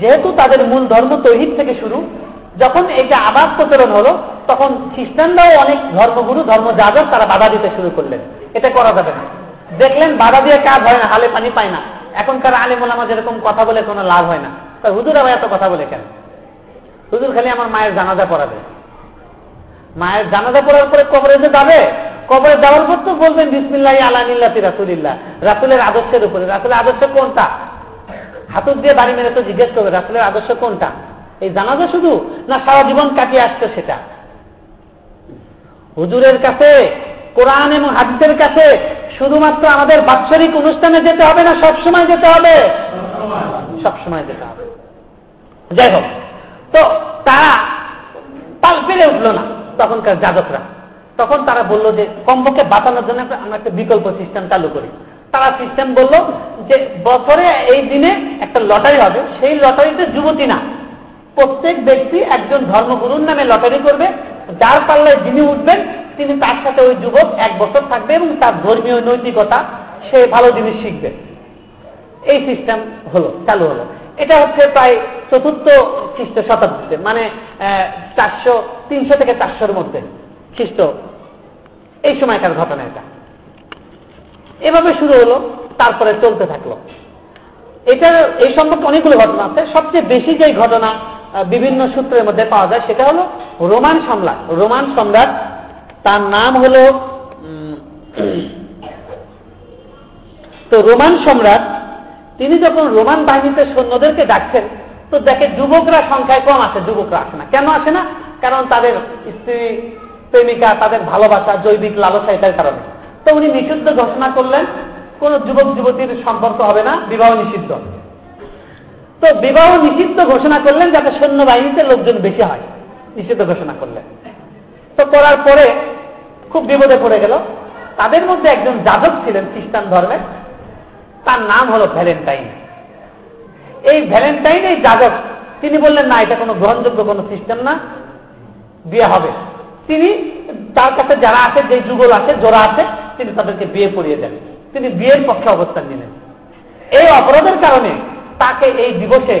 যেহেতু তাদের মূল ধর্ম তৌহিদ থেকে শুরু যখন এটা আবার প্রচলন হলো, তখন খ্রিস্টানরাও অনেক ধর্মগুরু ধর্ম যাদব তারা বাধা দিতে শুরু করলেন। এটা করা যাবে না। দেখলেন বাধা দিয়ে কাজ হয় না, হালে পানি পায় না। এখনকার আলে মোলামা যেরকম কথা বলে, কোনো লাভ হয় না। তা হুজুর আবার এত কথা বলে কেন? হুজুর খালি আমার মায়ের জানাজা পড়াবে। মায়ের জানাজা পড়ার পরে কবরে যে যাবে, কবরে যাওয়ার পর তো বলবেন, বিসমিল্লাহ আলানিল্লাতি রাসুলিল্লাহ। রাসুলের আদর্শের উপরে। রাসুলের আদর্শ কোনটা? হাতুর দিয়ে বাড়ি মেরে তো জিজ্ঞেস করবে, রাসুলের আদর্শ কোনটা? এই জানাজা শুধু না সারা জীবন কাটিয়ে আসছে সেটা? হুজুরের কাছে, কোরআন এবং হাদিসের কাছে শুধুমাত্র আমাদের বাৎসরিক অনুষ্ঠানে যেতে হবে না সবসময় যেতে হবে? সবসময় যেতে হবে। যাই হোক, তো তারা পাল পেরে উঠল না তখনকার যাদকরা তখন তারা বলল যে কমপক্ষে বাঁচানোর জন্য আমরা একটা বিকল্প সিস্টেম চালু করি। তারা সিস্টেম বলল যে, বছরে এই দিনে একটা লটারি হবে। সেই লটারিতে যুবতী না প্রত্যেক ব্যক্তি একজন ধর্মগুরুর নামে লটারি করবে, যার পাল্লায় যিনি উঠবেন, তিনি তার সাথে ওই যুবক এক বছর থাকবে এবং তার ধর্মীয় নৈতিকতা সে ভালো জিনিস শিখবে। এই সিস্টেম হলো, চালু হলো। এটা হচ্ছে প্রায় চতুর্থ খ্রিস্ট শতাব্দীতে মানে চারশো, তিনশো থেকে চারশোর মধ্যে খ্রিস্ট। এই সময়কার ঘটনা এটা। এভাবে শুরু হলো, তারপরে চলতে থাকল। এটার, এই সম্পর্কে অনেকগুলো ঘটনা আছে। সবচেয়ে বেশি যে ঘটনা বিভিন্ন সূত্রের মধ্যে পাওয়া যায়, সেটা হলো রোমান সম্রাট। রোমান সম্রাট, তার নাম হল তো রোমান সম্রাট, তিনি যখন রোমান বাহিনীতে সৈন্যদেরকে ডাকছেন, তো দেখে যুবকরা সংখ্যায় কম আছে, যুবকরা আসে না। কেন আসে না? কারণ তাদের স্ত্রী প্রেমিকা, তাদের ভালোবাসা, জৈবিক লালসা এটার কারণে। তো উনি নিষিদ্ধ ঘোষণা করলেন, কোন যুবক যুবতীর সম্পর্ক হবে না, বিবাহ নিষিদ্ধ। তো বিবাহ নিষিদ্ধ ঘোষণা করলেন যাতে সৈন্যবাহিনীতে লোকজন বেশি হয়। নিষিদ্ধ ঘোষণা করলেন। তো করার পরে খুব বিপদে পড়ে গেল। তাদের মধ্যে একজন যাদব ছিলেন খ্রিস্টান ধর্মের। তার নাম হলো ভ্যালেন্টাইন। এই ভ্যালেন্টাইন, এই যাদব তিনি বললেন, না, এটা কোনো গ্রহণযোগ্য কোনো সিস্টেম না। বিয়ে হবে। তিনি তার কাছে যারা আছে, যে যুগল আছে, জোড়া আছে, তিনি তাদেরকে বিয়ে পড়িয়ে দেন। তিনি বিয়ের পক্ষে অবস্থান নিলেন। এই অপরাধের কারণে তাকে এই দিবসে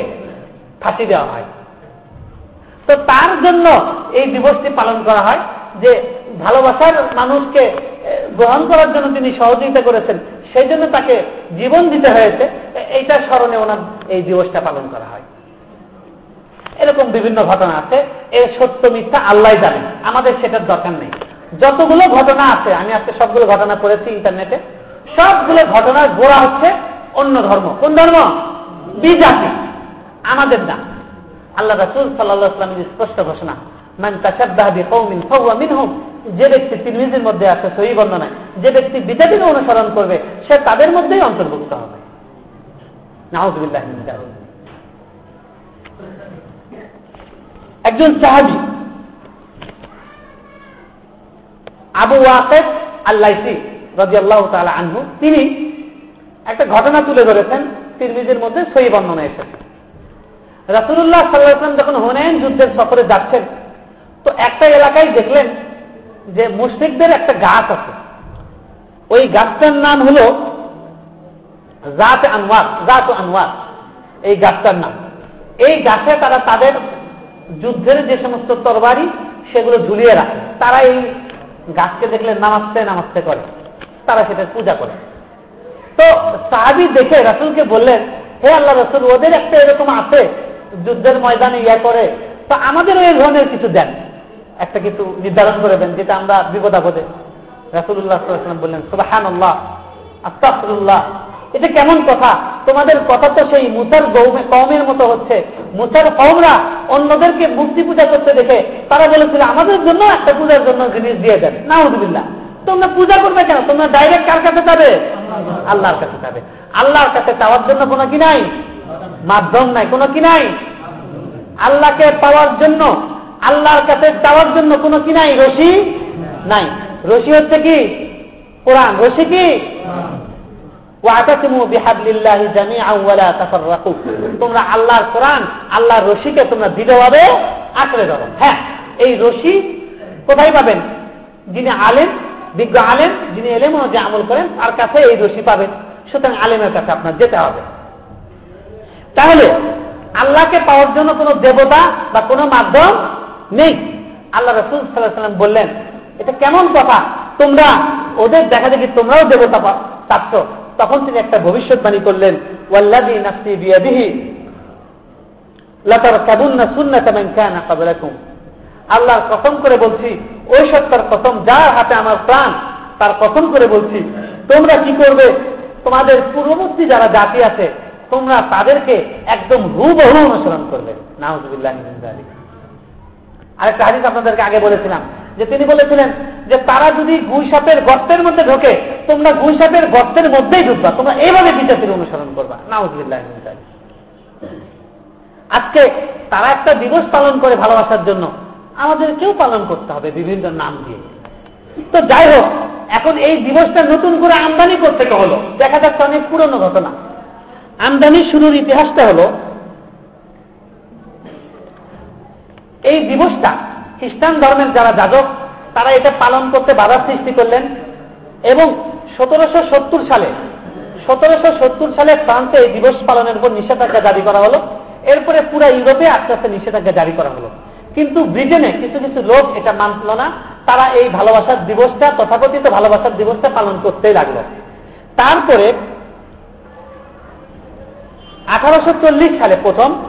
ফাঁসি দেওয়া হয়। তো তার জন্য এই দিবসটি পালন করা হয় যে ভালোবাসার মানুষকে গ্রহণ করার জন্য তিনি সহযোগিতা করেছেন, সেই জন্য তাকে জীবন দিতে হয়েছে। এইটার স্মরণে ওনার এই দিবসটা পালন করা হয়। এরকম বিভিন্ন ঘটনা আছে এর সত্য মিথ্যা আল্লাহ জানেন আমাদের সেটার দরকার নেই। যতগুলো ঘটনা আছে, আমি আজকে সবগুলো ঘটনা পড়েছি ইন্টারনেটে, সবগুলো ঘটনার গোড়া হচ্ছে অন্য ধর্ম। কোন ধর্ম? বিজাতি, আমাদের না আল্লাহ রাসুল সাল্লাহামের স্পষ্ট ঘোষণা, মান তাসাদ্দাহাবি কৌমিন ফৌয়া মিনহুম যে ব্যক্তি তিরমিজের মধ্যে আছে, সহি বর্ণনায়, যে ব্যক্তি বিজাতিকে অনুসরণ করবে, সে তাদের মধ্যেই অন্তর্ভুক্ত হবে। নাহজবিল্লাহ একজন সাহাবি, আবু ওয়াকেদ আল্লাইসি রাজি আল্লাহ তালা আনহু, তিনি একটা ঘটনা তুলে ধরেছেন তিরমিজের মধ্যে সই বর্ণনা এসেছে। রাসুল্লাহ সাল্লাহাম যখন হোনেন যুদ্ধের সফরে যাচ্ছেন, তো একটা এলাকায় দেখলেন যে মুসলিকদের একটা গাছ আছে। ওই গাছটার নাম হল জাত আনোয়ার জাত আনোয়ার এই গাছটার নাম। এই গাছে তারা তাদের যুদ্ধের যে সমস্ত তরবারি, সেগুলো ঝুলিয়ে রাখে। তারা এই গাছকে দেখলে নামাজতে নামাজতে করে। তারা সেটার পূজা করে। তো সাহাবি দেখে রাসুলকে বললেন, হে আল্লাহ রসুল, ওদের একটা এরকম আছে, যুদ্ধের ময়দানে ইয়া করে, তো আমাদের ওই ধরনের কিছু দেন। একটা কিছু নির্ধারণ করে দেন, যেটা আমরা বিপদ আপদে রাসুল্লাহ বললেন সুবাহান আল্লাহ আস্তাফরুল্লাহ এটা কেমন কথা? তোমাদের কথা তো সেই মুসার কমের মতো হচ্ছে। মুসার কমরা অন্যদেরকে মূর্তি পূজা করতে দেখে, তারা বলেছিল, আমাদের জন্য একটা পূজার জন্য জিনিস দিয়ে দেন। না নাহদুবিল্লা তোমরা পূজা করবে কেন? তোমরা ডাইরেক্ট কার কাছে যাবে? আল্লাহর কাছে যাবে। আল্লাহর কাছে চাওয়ার জন্য কোনো কি নাই? মাধ্যম নাই। কোনো কি নাই? আল্লাহকে পাওয়ার জন্য, আল্লাহর কাছে চাওয়ার জন্য কোনো কি নাই? রশি নাই। রশি হচ্ছে কি? কোরআন। রশি কি? তোমরা আল্লাহর কোরআন, আল্লাহর রশিকে তোমরা দৃঢ়ভাবে আঁকড়ে ধরো। হ্যাঁ এই রশি কোথায় পাবেন? যিনি আলেন বিজ্ঞ আলেন যিনি এলেম যে আমল করেন, তার কাছে এই রশি পাবেন। সুতরাং আলেমের কাছে আপনার যেতে হবে। তাহলে আল্লাহকে পাওয়ার জন্য কোনো দেবতা বা কোনো মাধ্যম নেই। আল্লাহ রসুল সাল্লাম বললেন, এটা কেমন কথা? তোমরা, ওদের দেখা দেখি তোমরাও দেবতা চাচ্ছ তখন তিনি একটা ভবিষ্যৎবাণী করলেন ওয়াল্লাদি নাফসি বিয়াদিহি লতার কাবুন্না সুন্না তেমন কেন কাবলাকুম আল্লাহর কসম করে বলছি ওই সত্তার কসম যার হাতে আমার প্রাণ, তার কসম করে বলছি, তোমরা কি করবে? তোমাদের পূর্ববর্তী যারা জাতি আছে, তোমরা তাদেরকে একদম হুবহু অনুসরণ করবে। নাহজুবিল্লাহ আরেকটা হাদিস আপনাদেরকে আগে বলেছিলাম, যে তিনি বলেছিলেন যে তারা যদি গুইসাপের গর্তের মধ্যে ঢোকে, তোমরা গুইসাপের গর্তের মধ্যেই ঢুকবা, তোমরা এইভাবে বিজাতির অনুসরণ করবা। নাহজুবিল্লাহ আজকে তারা একটা দিবস পালন করে ভালোবাসার জন্য। আমাদেরকেও পালন করতে হবে বিভিন্ন নাম দিয়ে। তো যাই হোক, এখন এই দিবসটা নতুন করে আমদানি করতে হলো? দেখা যাচ্ছে অনেক পুরনো ঘটনা। আমদানি শুরুর ইতিহাসটা হলো, এই দিবসটা খ্রিস্টান ধর্মের যারা যাজক, তারা এটা পালন করতে বাধা সৃষ্টি করলেন এবং সতেরোশো সত্তর সালে, সতেরোশো সত্তর সালে ফ্রান্সে এই দিবস পালনের উপর নিষেধাজ্ঞা জারি করা হলো। এরপরে পুরো ইউরোপে আস্তে আস্তে নিষেধাজ্ঞা জারি করা হলো। কিন্তু ব্রিটেনে কিছু কিছু লোক এটা মানল না। তারা এই ভালোবাসার দিবসটা, তথাকথিত ভালোবাসার দিবসটা পালন করতেই লাগল। তারপরে আঠারোশো চল্লিশ সালে প্রথম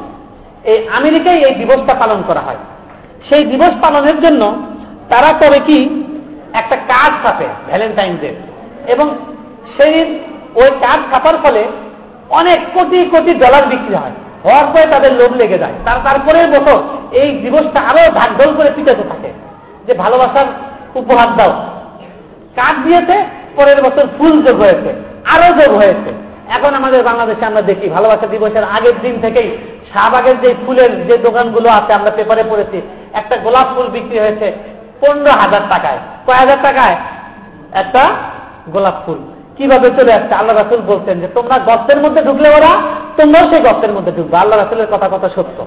এই আমেরিকায় এই দিবসটা পালন করা হয়। সেই দিবস পালনের জন্য তারা করে কি? একটা কার্ড ছাপে ভ্যালেন্টাইন ডে। এবং সেই ওই কার্ড ছাপার ফলে অনেক কোটি কোটি ডলার বিক্রি হয়। হওয়ার পরে তাদের লোভ লেগে যায়। তার তারপরের বছর এই দিবসটা আরও ঢাকঢোল করে পিটাতে থাকে। যে ভালোবাসার উপহার দাও। কাঠ দিয়েছে, পরের বছর ফুল যোগ হয়েছে, আরও যোগ হয়েছে। এখন আমাদের বাংলাদেশে আমরা দেখি, ভালোবাসা দিবসের আগের দিন থেকেই শাহবাগের যে ফুলের যে দোকানগুলো আছে, আমরা পেপারে পড়েছি, একটা গোলাপ ফুল বিক্রি হয়েছে পনেরো হাজার টাকায়। কয় হাজার টাকায়? একটা গোলাপ ফুল। কীভাবে চলে আসছে? আল্লাহ রাসুল বলছেন যে, তোমরা গর্তের মধ্যে ঢুকলে ওরা, তোমরাও সেই গর্তের মধ্যে ঢুকবে। আল্লাহ রাসুলের কথা কথা সত্য।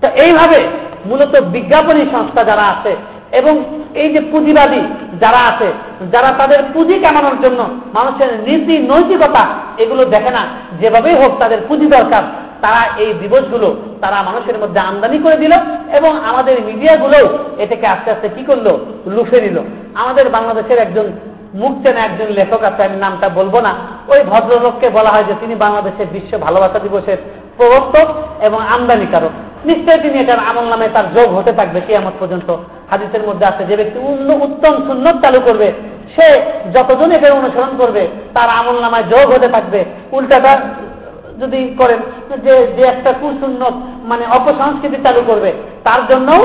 তো এইভাবে মূলত বিজ্ঞাপনী সংস্থা যারা আছে এবং এই যে পুঁজিবাদী যারা আছে, যারা তাদের পুঁজি কামানোর জন্য মানুষের নীতি, নৈতিকতা এগুলো দেখে না, যেভাবেই হোক তাদের পুঁজি দরকার, তারা এই দিবসগুলো তারা মানুষের মধ্যে আমদানি করে দিল এবং আমাদের মিডিয়াগুলো এটাকে আস্তে আস্তে কি করল? লুফে নিল। আমাদের বাংলাদেশের একজন মুখ একজন লেখক আছে, আমি নামটা বলব না। ওই ভদ্রলোককে বলা হয় যে তিনি বাংলাদেশের বিশ্ব ভালোবাসা দিবসের প্রবর্তক এবং আমদানিকারক। নিশ্চয়ই তিনি এটার আমল নামে তার যোগ হতে থাকবে কিয়ামত পর্যন্ত। হাদিসের মধ্যে আছে, যে ব্যক্তি অন্য উত্তম সুন্নত চালু করবে, সে যতজন এটার অনুসরণ করবে, তার আমল নামায় যোগ হতে থাকবে। উল্টাটা যদি করেন, যে যে একটা কুসুন্নত মানে অপসংস্কৃতি চালু করবে, তার জন্যও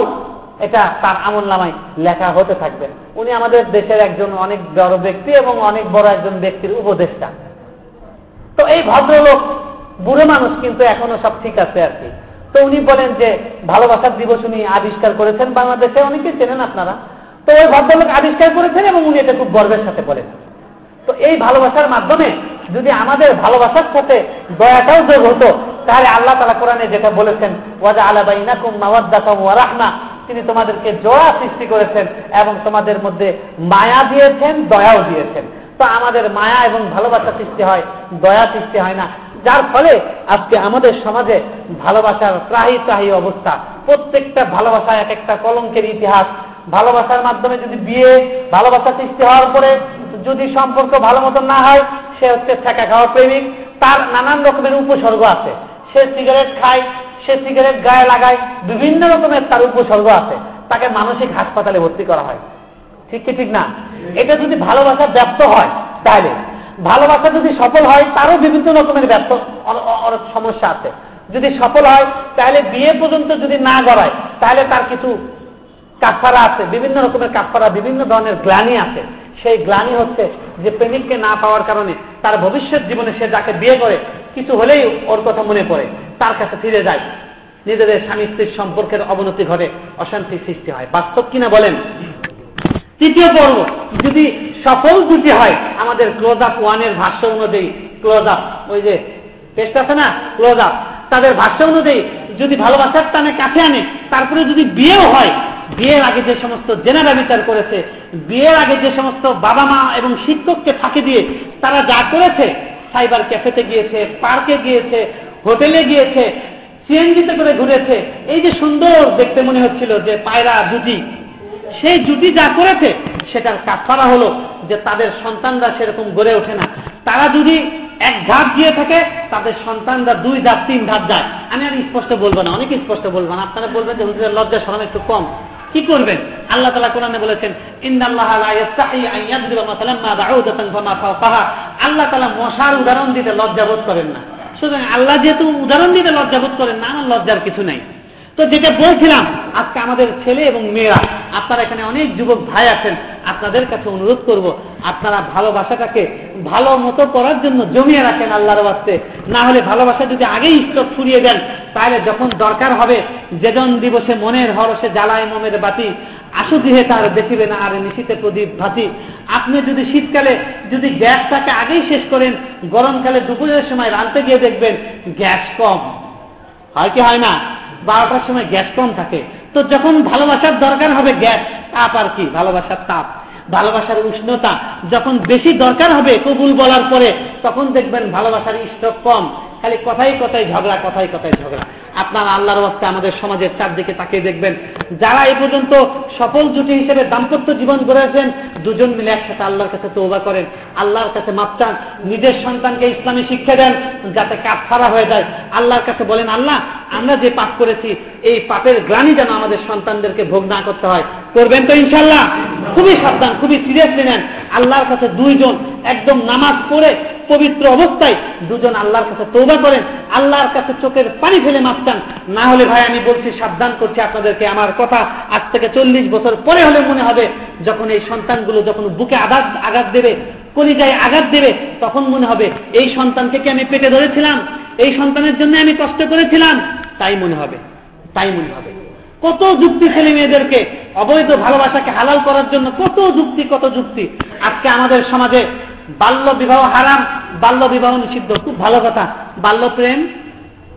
এটা তার আমল নামায় লেখা হতে থাকবে। উনি আমাদের দেশের একজন অনেক বড় ব্যক্তি এবং অনেক বড় একজন ব্যক্তির উপদেষ্টা। তো এই ভদ্রলোক, বুড়ো মানুষ কিন্তু এখনও সব ঠিক আছে আর কি। তো উনি বলেন যে, ভালোবাসার দিবস উনি আবিষ্কার করেছেন বাংলাদেশে অনেকে চেনেন আপনারা। তো ওই ভদ্রলোক আবিষ্কার করেছেন এবং উনি এটা খুব গর্বের সাথে বলেন। তো এই ভালোবাসার মাধ্যমে যদি আমাদের ভালোবাসার সাথে দয়াটাও যোগ হতো, তাহলে আল্লাহ তালা কোরআনে যেটা বলেছেন ওয়াজা আলাবাইনাকুম মাওয়াদ্দাতাম ওয়া তিনি তোমাদেরকে জোড়া সৃষ্টি করেছেন এবং তোমাদের মধ্যে মায়া দিয়েছেন, দয়াও দিয়েছেন। তো আমাদের মায়া এবং ভালোবাসা সৃষ্টি হয়, দয়া সৃষ্টি হয় না। যার ফলে আজকে আমাদের সমাজে ভালোবাসার ত্রাহি ত্রাহি অবস্থা। প্রত্যেকটা ভালোবাসা এক একটা কলঙ্কের ইতিহাস। ভালোবাসার মাধ্যমে যদি বিয়ে, ভালোবাসা সৃষ্টি হওয়ার পরে যদি সম্পর্ক ভালো মতন না হয়, সে হচ্ছে ঠেকা খাওয়া প্রেমিক। তার নানান রকমের উপসর্গ আছে। সে সিগারেট খায় সে সিগারেট গায়ে লাগায় বিভিন্ন রকমের তার উপসর্গ আছে। তাকে মানসিক হাসপাতালে ভর্তি করা হয়। ঠিক কি ঠিক না? এটা যদি ভালোবাসা ব্যর্থ হয়, তাহলে। ভালোবাসা যদি সফল হয়, তারও বিভিন্ন রকমের ব্যর্থ সমস্যা আছে। যদি সফল হয়, তাহলে বিয়ে পর্যন্ত যদি না গড়ায়, তাহলে তার কিছু কাফারা আছে। বিভিন্ন রকমের কাফারা বিভিন্ন ধরনের গ্লানি আছে। সেই গ্লানি হচ্ছে যে প্রেমিককে না পাওয়ার কারণে তার ভবিষ্যৎ জীবনে সে যাকে বিয়ে করে কিছু হলেই ওর কথা মনে পড়ে, তার কাছে ফিরে যায়। নিজেদের স্বামী স্ত্রীর সম্পর্কের অবনতি ঘটে, অশান্তি সৃষ্টি হয়। বাস্তব কিনা বলেন? তৃতীয় পর্ব, যদি সফল দুটি হয়, আমাদের ক্লোজ আপ ওয়ানের ভাষ্য অনুযায়ী ক্লোজ আপ ওই যে টেস্ট আছে না? ক্লোজ আপ তাদের ভাষ্য অনুযায়ী, যদি ভালোবাসার টানে কাছে আনে, তারপরে যদি বিয়েও হয়, বিয়ের আগে যে সমস্ত জেনারা বিচার করেছে, বিয়ের আগে যে সমস্ত বাবা মা এবং শিক্ষককে ফাঁকি দিয়ে তারা যা করেছে সাইবার ক্যাফেতে গিয়েছে, পার্কে গিয়েছে, হোটেলে গিয়েছে, সিএনজিতে করে ঘুরেছে। এই যে সুন্দর দেখতে মনে হচ্ছিল যে পায়রা জুটি, সেই জুটি যা করেছে, সেটার কাফারা হলো যে তাদের সন্তানরা সেরকম গড়ে ওঠে না। তারা যদি এক ধাপ গিয়ে থাকে, তাদের সন্তানরা দুই ধাপ, তিন ধাপ যায়। আমি আর স্পষ্ট বলব না, অনেক স্পষ্ট বলব না। আপনারা বলবেন যে, হুজুরের লজ্জা সরম একটু কম। কি করবেন? আল্লাহ তালা কোরআনে বলেছেন আল্লাহ তালা মশার উদাহরণ দিতে লজ্জাবোধ করেন না। সুতরাং আল্লাহ যেহেতু উদাহরণ দিতে লজ্জাবোধ করেন না, আমার লজ্জার কিছু নাই। তো যেটা বলছিলাম, আজকে আমাদের ছেলে এবং মেয়েরা, আপনারা এখানে অনেক যুবক ভাই আছেন, আপনাদের কাছে অনুরোধ করব, আপনারা ভালোবাসাটাকে ভালো মতো করার জন্য জমিয়ে রাখেন আল্লাহর বাস্তে না হলে ভালোবাসা যদি আগেই স্টক ফুরিয়ে দেন, তাহলে যখন দরকার হবে, যেজন দিবসে মনের হরসে জ্বালায় মমের বাতি, আশু গৃহে তার দেখিবে না আর নিশিতে প্রদীপ ভাতি। আপনি যদি শীতকালে যদি গ্যাসটাকে আগেই শেষ করেন, গরমকালে দুপুরের সময় রানতে গিয়ে দেখবেন গ্যাস কম। হয় কি হয় না? বারোটার সময় গ্যাস কম থাকে। তো যখন ভালোবাসার দরকার হবে গ্যাস, তাপ আর কি? ভালোবাসার তাপ। ভালোবাসার উষ্ণতা যখন বেশি দরকার হবে কবুল বলার পরে, তখন দেখবেন ভালোবাসার স্টক কম। খালি কথাই কথাই ঝগড়া কথাই কথাই ঝগড়া। আপনার আল্লাহর ওয়াস্তে আমাদের সমাজের চারদিকে তাকিয়ে দেখবেন, যারা এই পর্যন্ত সফল জুটি হিসেবে দাম্পত্য জীবন গড়েছেন দুজন মিলে একসাথে আল্লাহর কাছে তৌবা করেন। আল্লাহর কাছে মাপ চান, নিজের সন্তানকে ইসলামী শিক্ষা দেন, যাতে কাপ ছাড়া হয়ে যায়। আল্লাহর কাছে বলেন, আল্লাহ আমরা যে পাপ করেছি, এই পাপের গ্লানি যেন আমাদের সন্তানদেরকে ভোগ না করতে হয়। করবেন তো ইনশাল্লাহ। খুবই সাবধান, খুবই সিরিয়াসলি নেন। আল্লাহর কাছে দুইজন একদম নামাজ পড়ে পবিত্র অবস্থায় দুজন আল্লাহর কাছে তৌবা করেন। আল্লাহর কাছে চোখের পানি ফেলে মাপ না হলে ভাই, আমি বলছি সাবধান করছি আপনাদেরকে। আমার কথা আজ থেকে চল্লিশ বছর পরে হলে মনে হবে, যখন এই সন্তানগুলো যখন বুকে আঘাত আঘাত দেবে, কলিজায় আঘাত দেবে, তখন মনে হবে, এই সন্তানকে কি আমি পেটে ধরেছিলাম? এই সন্তানের জন্য আমি কষ্ট করেছিলাম? তাই মনে হবে, তাই মনে হবে। কত যুক্তি ছেলে মেয়েদেরকে, অবৈধ ভালোবাসাকে হালাল করার জন্য কত যুক্তি কত যুক্তি। আজকে আমাদের সমাজে বাল্য বিবাহ হারাম, বাল্য বিবাহ নিষিদ্ধ, খুব ভালো কথা। বাল্য প্রেম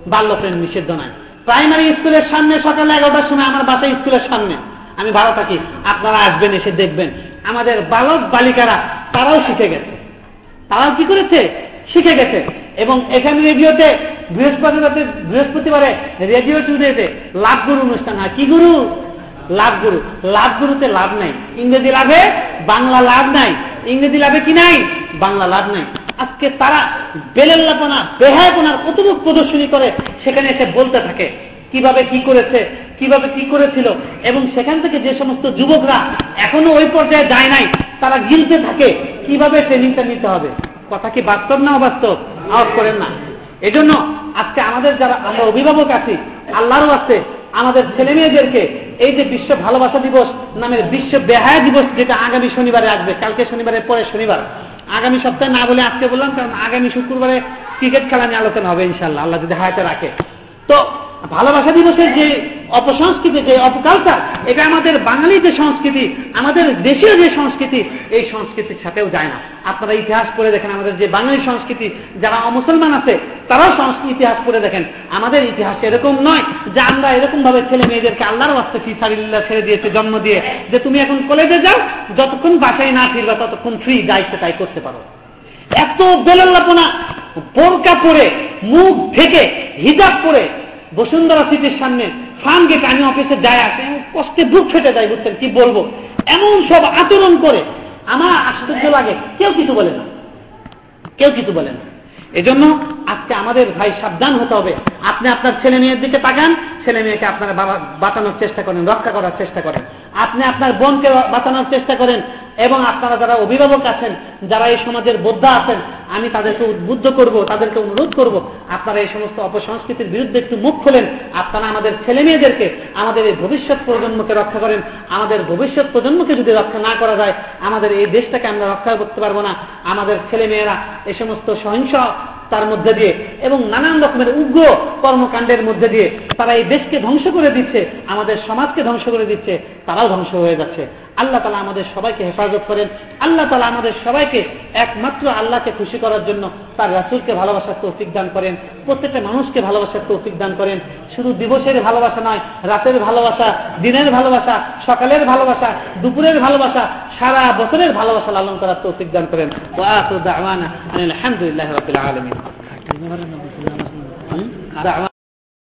বাল্য প্রেম নিষিদ্ধ নয়। প্রাইমারি স্কুলের সামনে সকালে এগারোটার সময় আমার বাসা স্কুলের সামনে। আমি ভালো থাকি, আপনারা আসবেন, এসে দেখবেন। আমাদের বালক বালিকারা, তারাও শিখে গেছে। তারাও কি করেছে? শিখে গেছে। এবং এখানে রেডিওতে বৃহস্পতিবারে বৃহস্পতিবারে রেডিও টুডেতে লাভ গুরু অনুষ্ঠান হয়। কি গুরু? লাভ গুরু লাভ গুরুতে লাভ নাই। ইংরেজি লাভে, বাংলা লাভ নাই। ইংরেজি লাভে কি নাই? বাংলা লাভ নাই। আজকে তারা বেলেল্লাপনা বেহায়পনার কতটুক প্রদর্শনী করে, সেখানে এসে বলতে থাকে, কীভাবে কি করেছে, কীভাবে কি করেছিল, এবং সেখান থেকে যে সমস্ত যুবকরা এখনও ওই পর্যায়ে যায় নাই, তারা গিলতে থাকে, কীভাবে ট্রেনিংটা নিতে হবে? কথা কি বাস্তব না অবাস্তব? আওয়াজ করেন না। এজন্য আজকে আমাদের যারা, আমরা অভিভাবক আছি, আল্লাহরও আছে, আমাদের ছেলে মেয়েদেরকে এই যে বিশ্ব ভালোবাসা দিবস নামের বিশ্ব বেহায়া দিবস যেটা আগামী শনিবারে আসবে, কালকে শনিবারের পরে শনিবার। আগামী সপ্তাহে না বলে আজকে বললাম, কারণ আগামী শুক্রবারে ক্রিকেট খেলা নিয়ে আলোচনা হবে ইনশাল্লাহ আল্লাহ যদি হায়াতে রাখে। তো ভালোবাসা দিবসের যে অপসংস্কৃতি, যে অপকালচার এটা আমাদের বাঙালি যে সংস্কৃতি, আমাদের দেশীয় যে সংস্কৃতি, এই সংস্কৃতির সাথেও যায় না। আপনারা ইতিহাস পড়ে দেখেন, আমাদের যে বাঙালি সংস্কৃতি, যারা অমুসলমান আছে, তারাও সংস্কৃতি ইতিহাস পড়ে দেখেন। আমাদের ইতিহাস এরকম নয় যে আমরা এরকম ভাবে ছেলে মেয়েদেরকে আল্লাহর বাস্তে ফিসাবিল্লাহ ছেড়ে দিয়েছে, জন্ম দিয়ে, যে তুমি এখন কলেজে যাও, যতক্ষণ বাসায় না ফিরবা, ততক্ষণ ফ্রি দায়িত্ব তাই করতে পারো। এত বেলাল্লাপনা, বোরকা পরে, মুখ থেকে হিজাব পরে বসুন্ধরা সিটির সামনে ফার্ম গেট আমি অফিসে যাই আসে কষ্টে বুক ফেটে যায় বুঝছেন, কি বলব? এমন সব আচরণ করে আমার আশ্চর্য লাগে, কেউ কিছু বলে না। কেউ কিছু বলে না। এজন্য আজকে আমাদের ভাই সাবধান হতে হবে। আপনি আপনার ছেলে মেয়ের দিকে তাকান, ছেলে মেয়েকে আপনার বাবা বাঁচানোর চেষ্টা করেন, রক্ষা করার চেষ্টা করেন। আপনি আপনার বোনকে বাঁচানোর চেষ্টা করেন এবং আপনারা যারা অভিভাবক আছেন, যারা এই সমাজের বোদ্ধা আছেন, আমি তাদেরকে উদ্বুদ্ধ করব, তাদেরকে অনুরোধ করব, আপনারা এই সমস্ত অপসংস্কৃতির বিরুদ্ধে একটু মুখ খোলেন, আপনারা আমাদের ছেলে মেয়েদেরকে আমাদের এই ভবিষ্যৎ প্রজন্মকে রক্ষা করেন, আমাদের ভবিষ্যৎ প্রজন্মকে যদি রক্ষা না করা যায়, আমাদের এই দেশটাকে আমরা রক্ষা করতে পারব না, আমাদের ছেলে মেয়েরা এই সমস্ত সহিংস তার মধ্যে দিয়ে এবং নানান রকমের উগ্র কর্মকাণ্ডের মধ্যে দিয়ে তারা এই দেশকে ধ্বংস করে দিচ্ছে, আমাদের সমাজকে ধ্বংস করে দিচ্ছে, তারাও ধ্বংস হয়ে যাচ্ছে। আল্লাহ তালা আমাদের সবাইকে হেফাজত করেন। আল্লাহ তালা আমাদের সবাইকে একমাত্র আল্লাহকে খুশি করার জন্য তার রাসুলকে ভালোবাসার তৌফিক দান করেন প্রত্যেকটা মানুষকে ভালোবাসার তৌফিক দান করেন। শুধু দিবসের ভালোবাসা নয় রাতের ভালোবাসা দিনের ভালোবাসা সকালের ভালোবাসা দুপুরের ভালোবাসা সারা বছরের ভালোবাসা লালন করার তৌফিক দান করেন। আলহামদুলিল্লাহ রবিল আলমিন।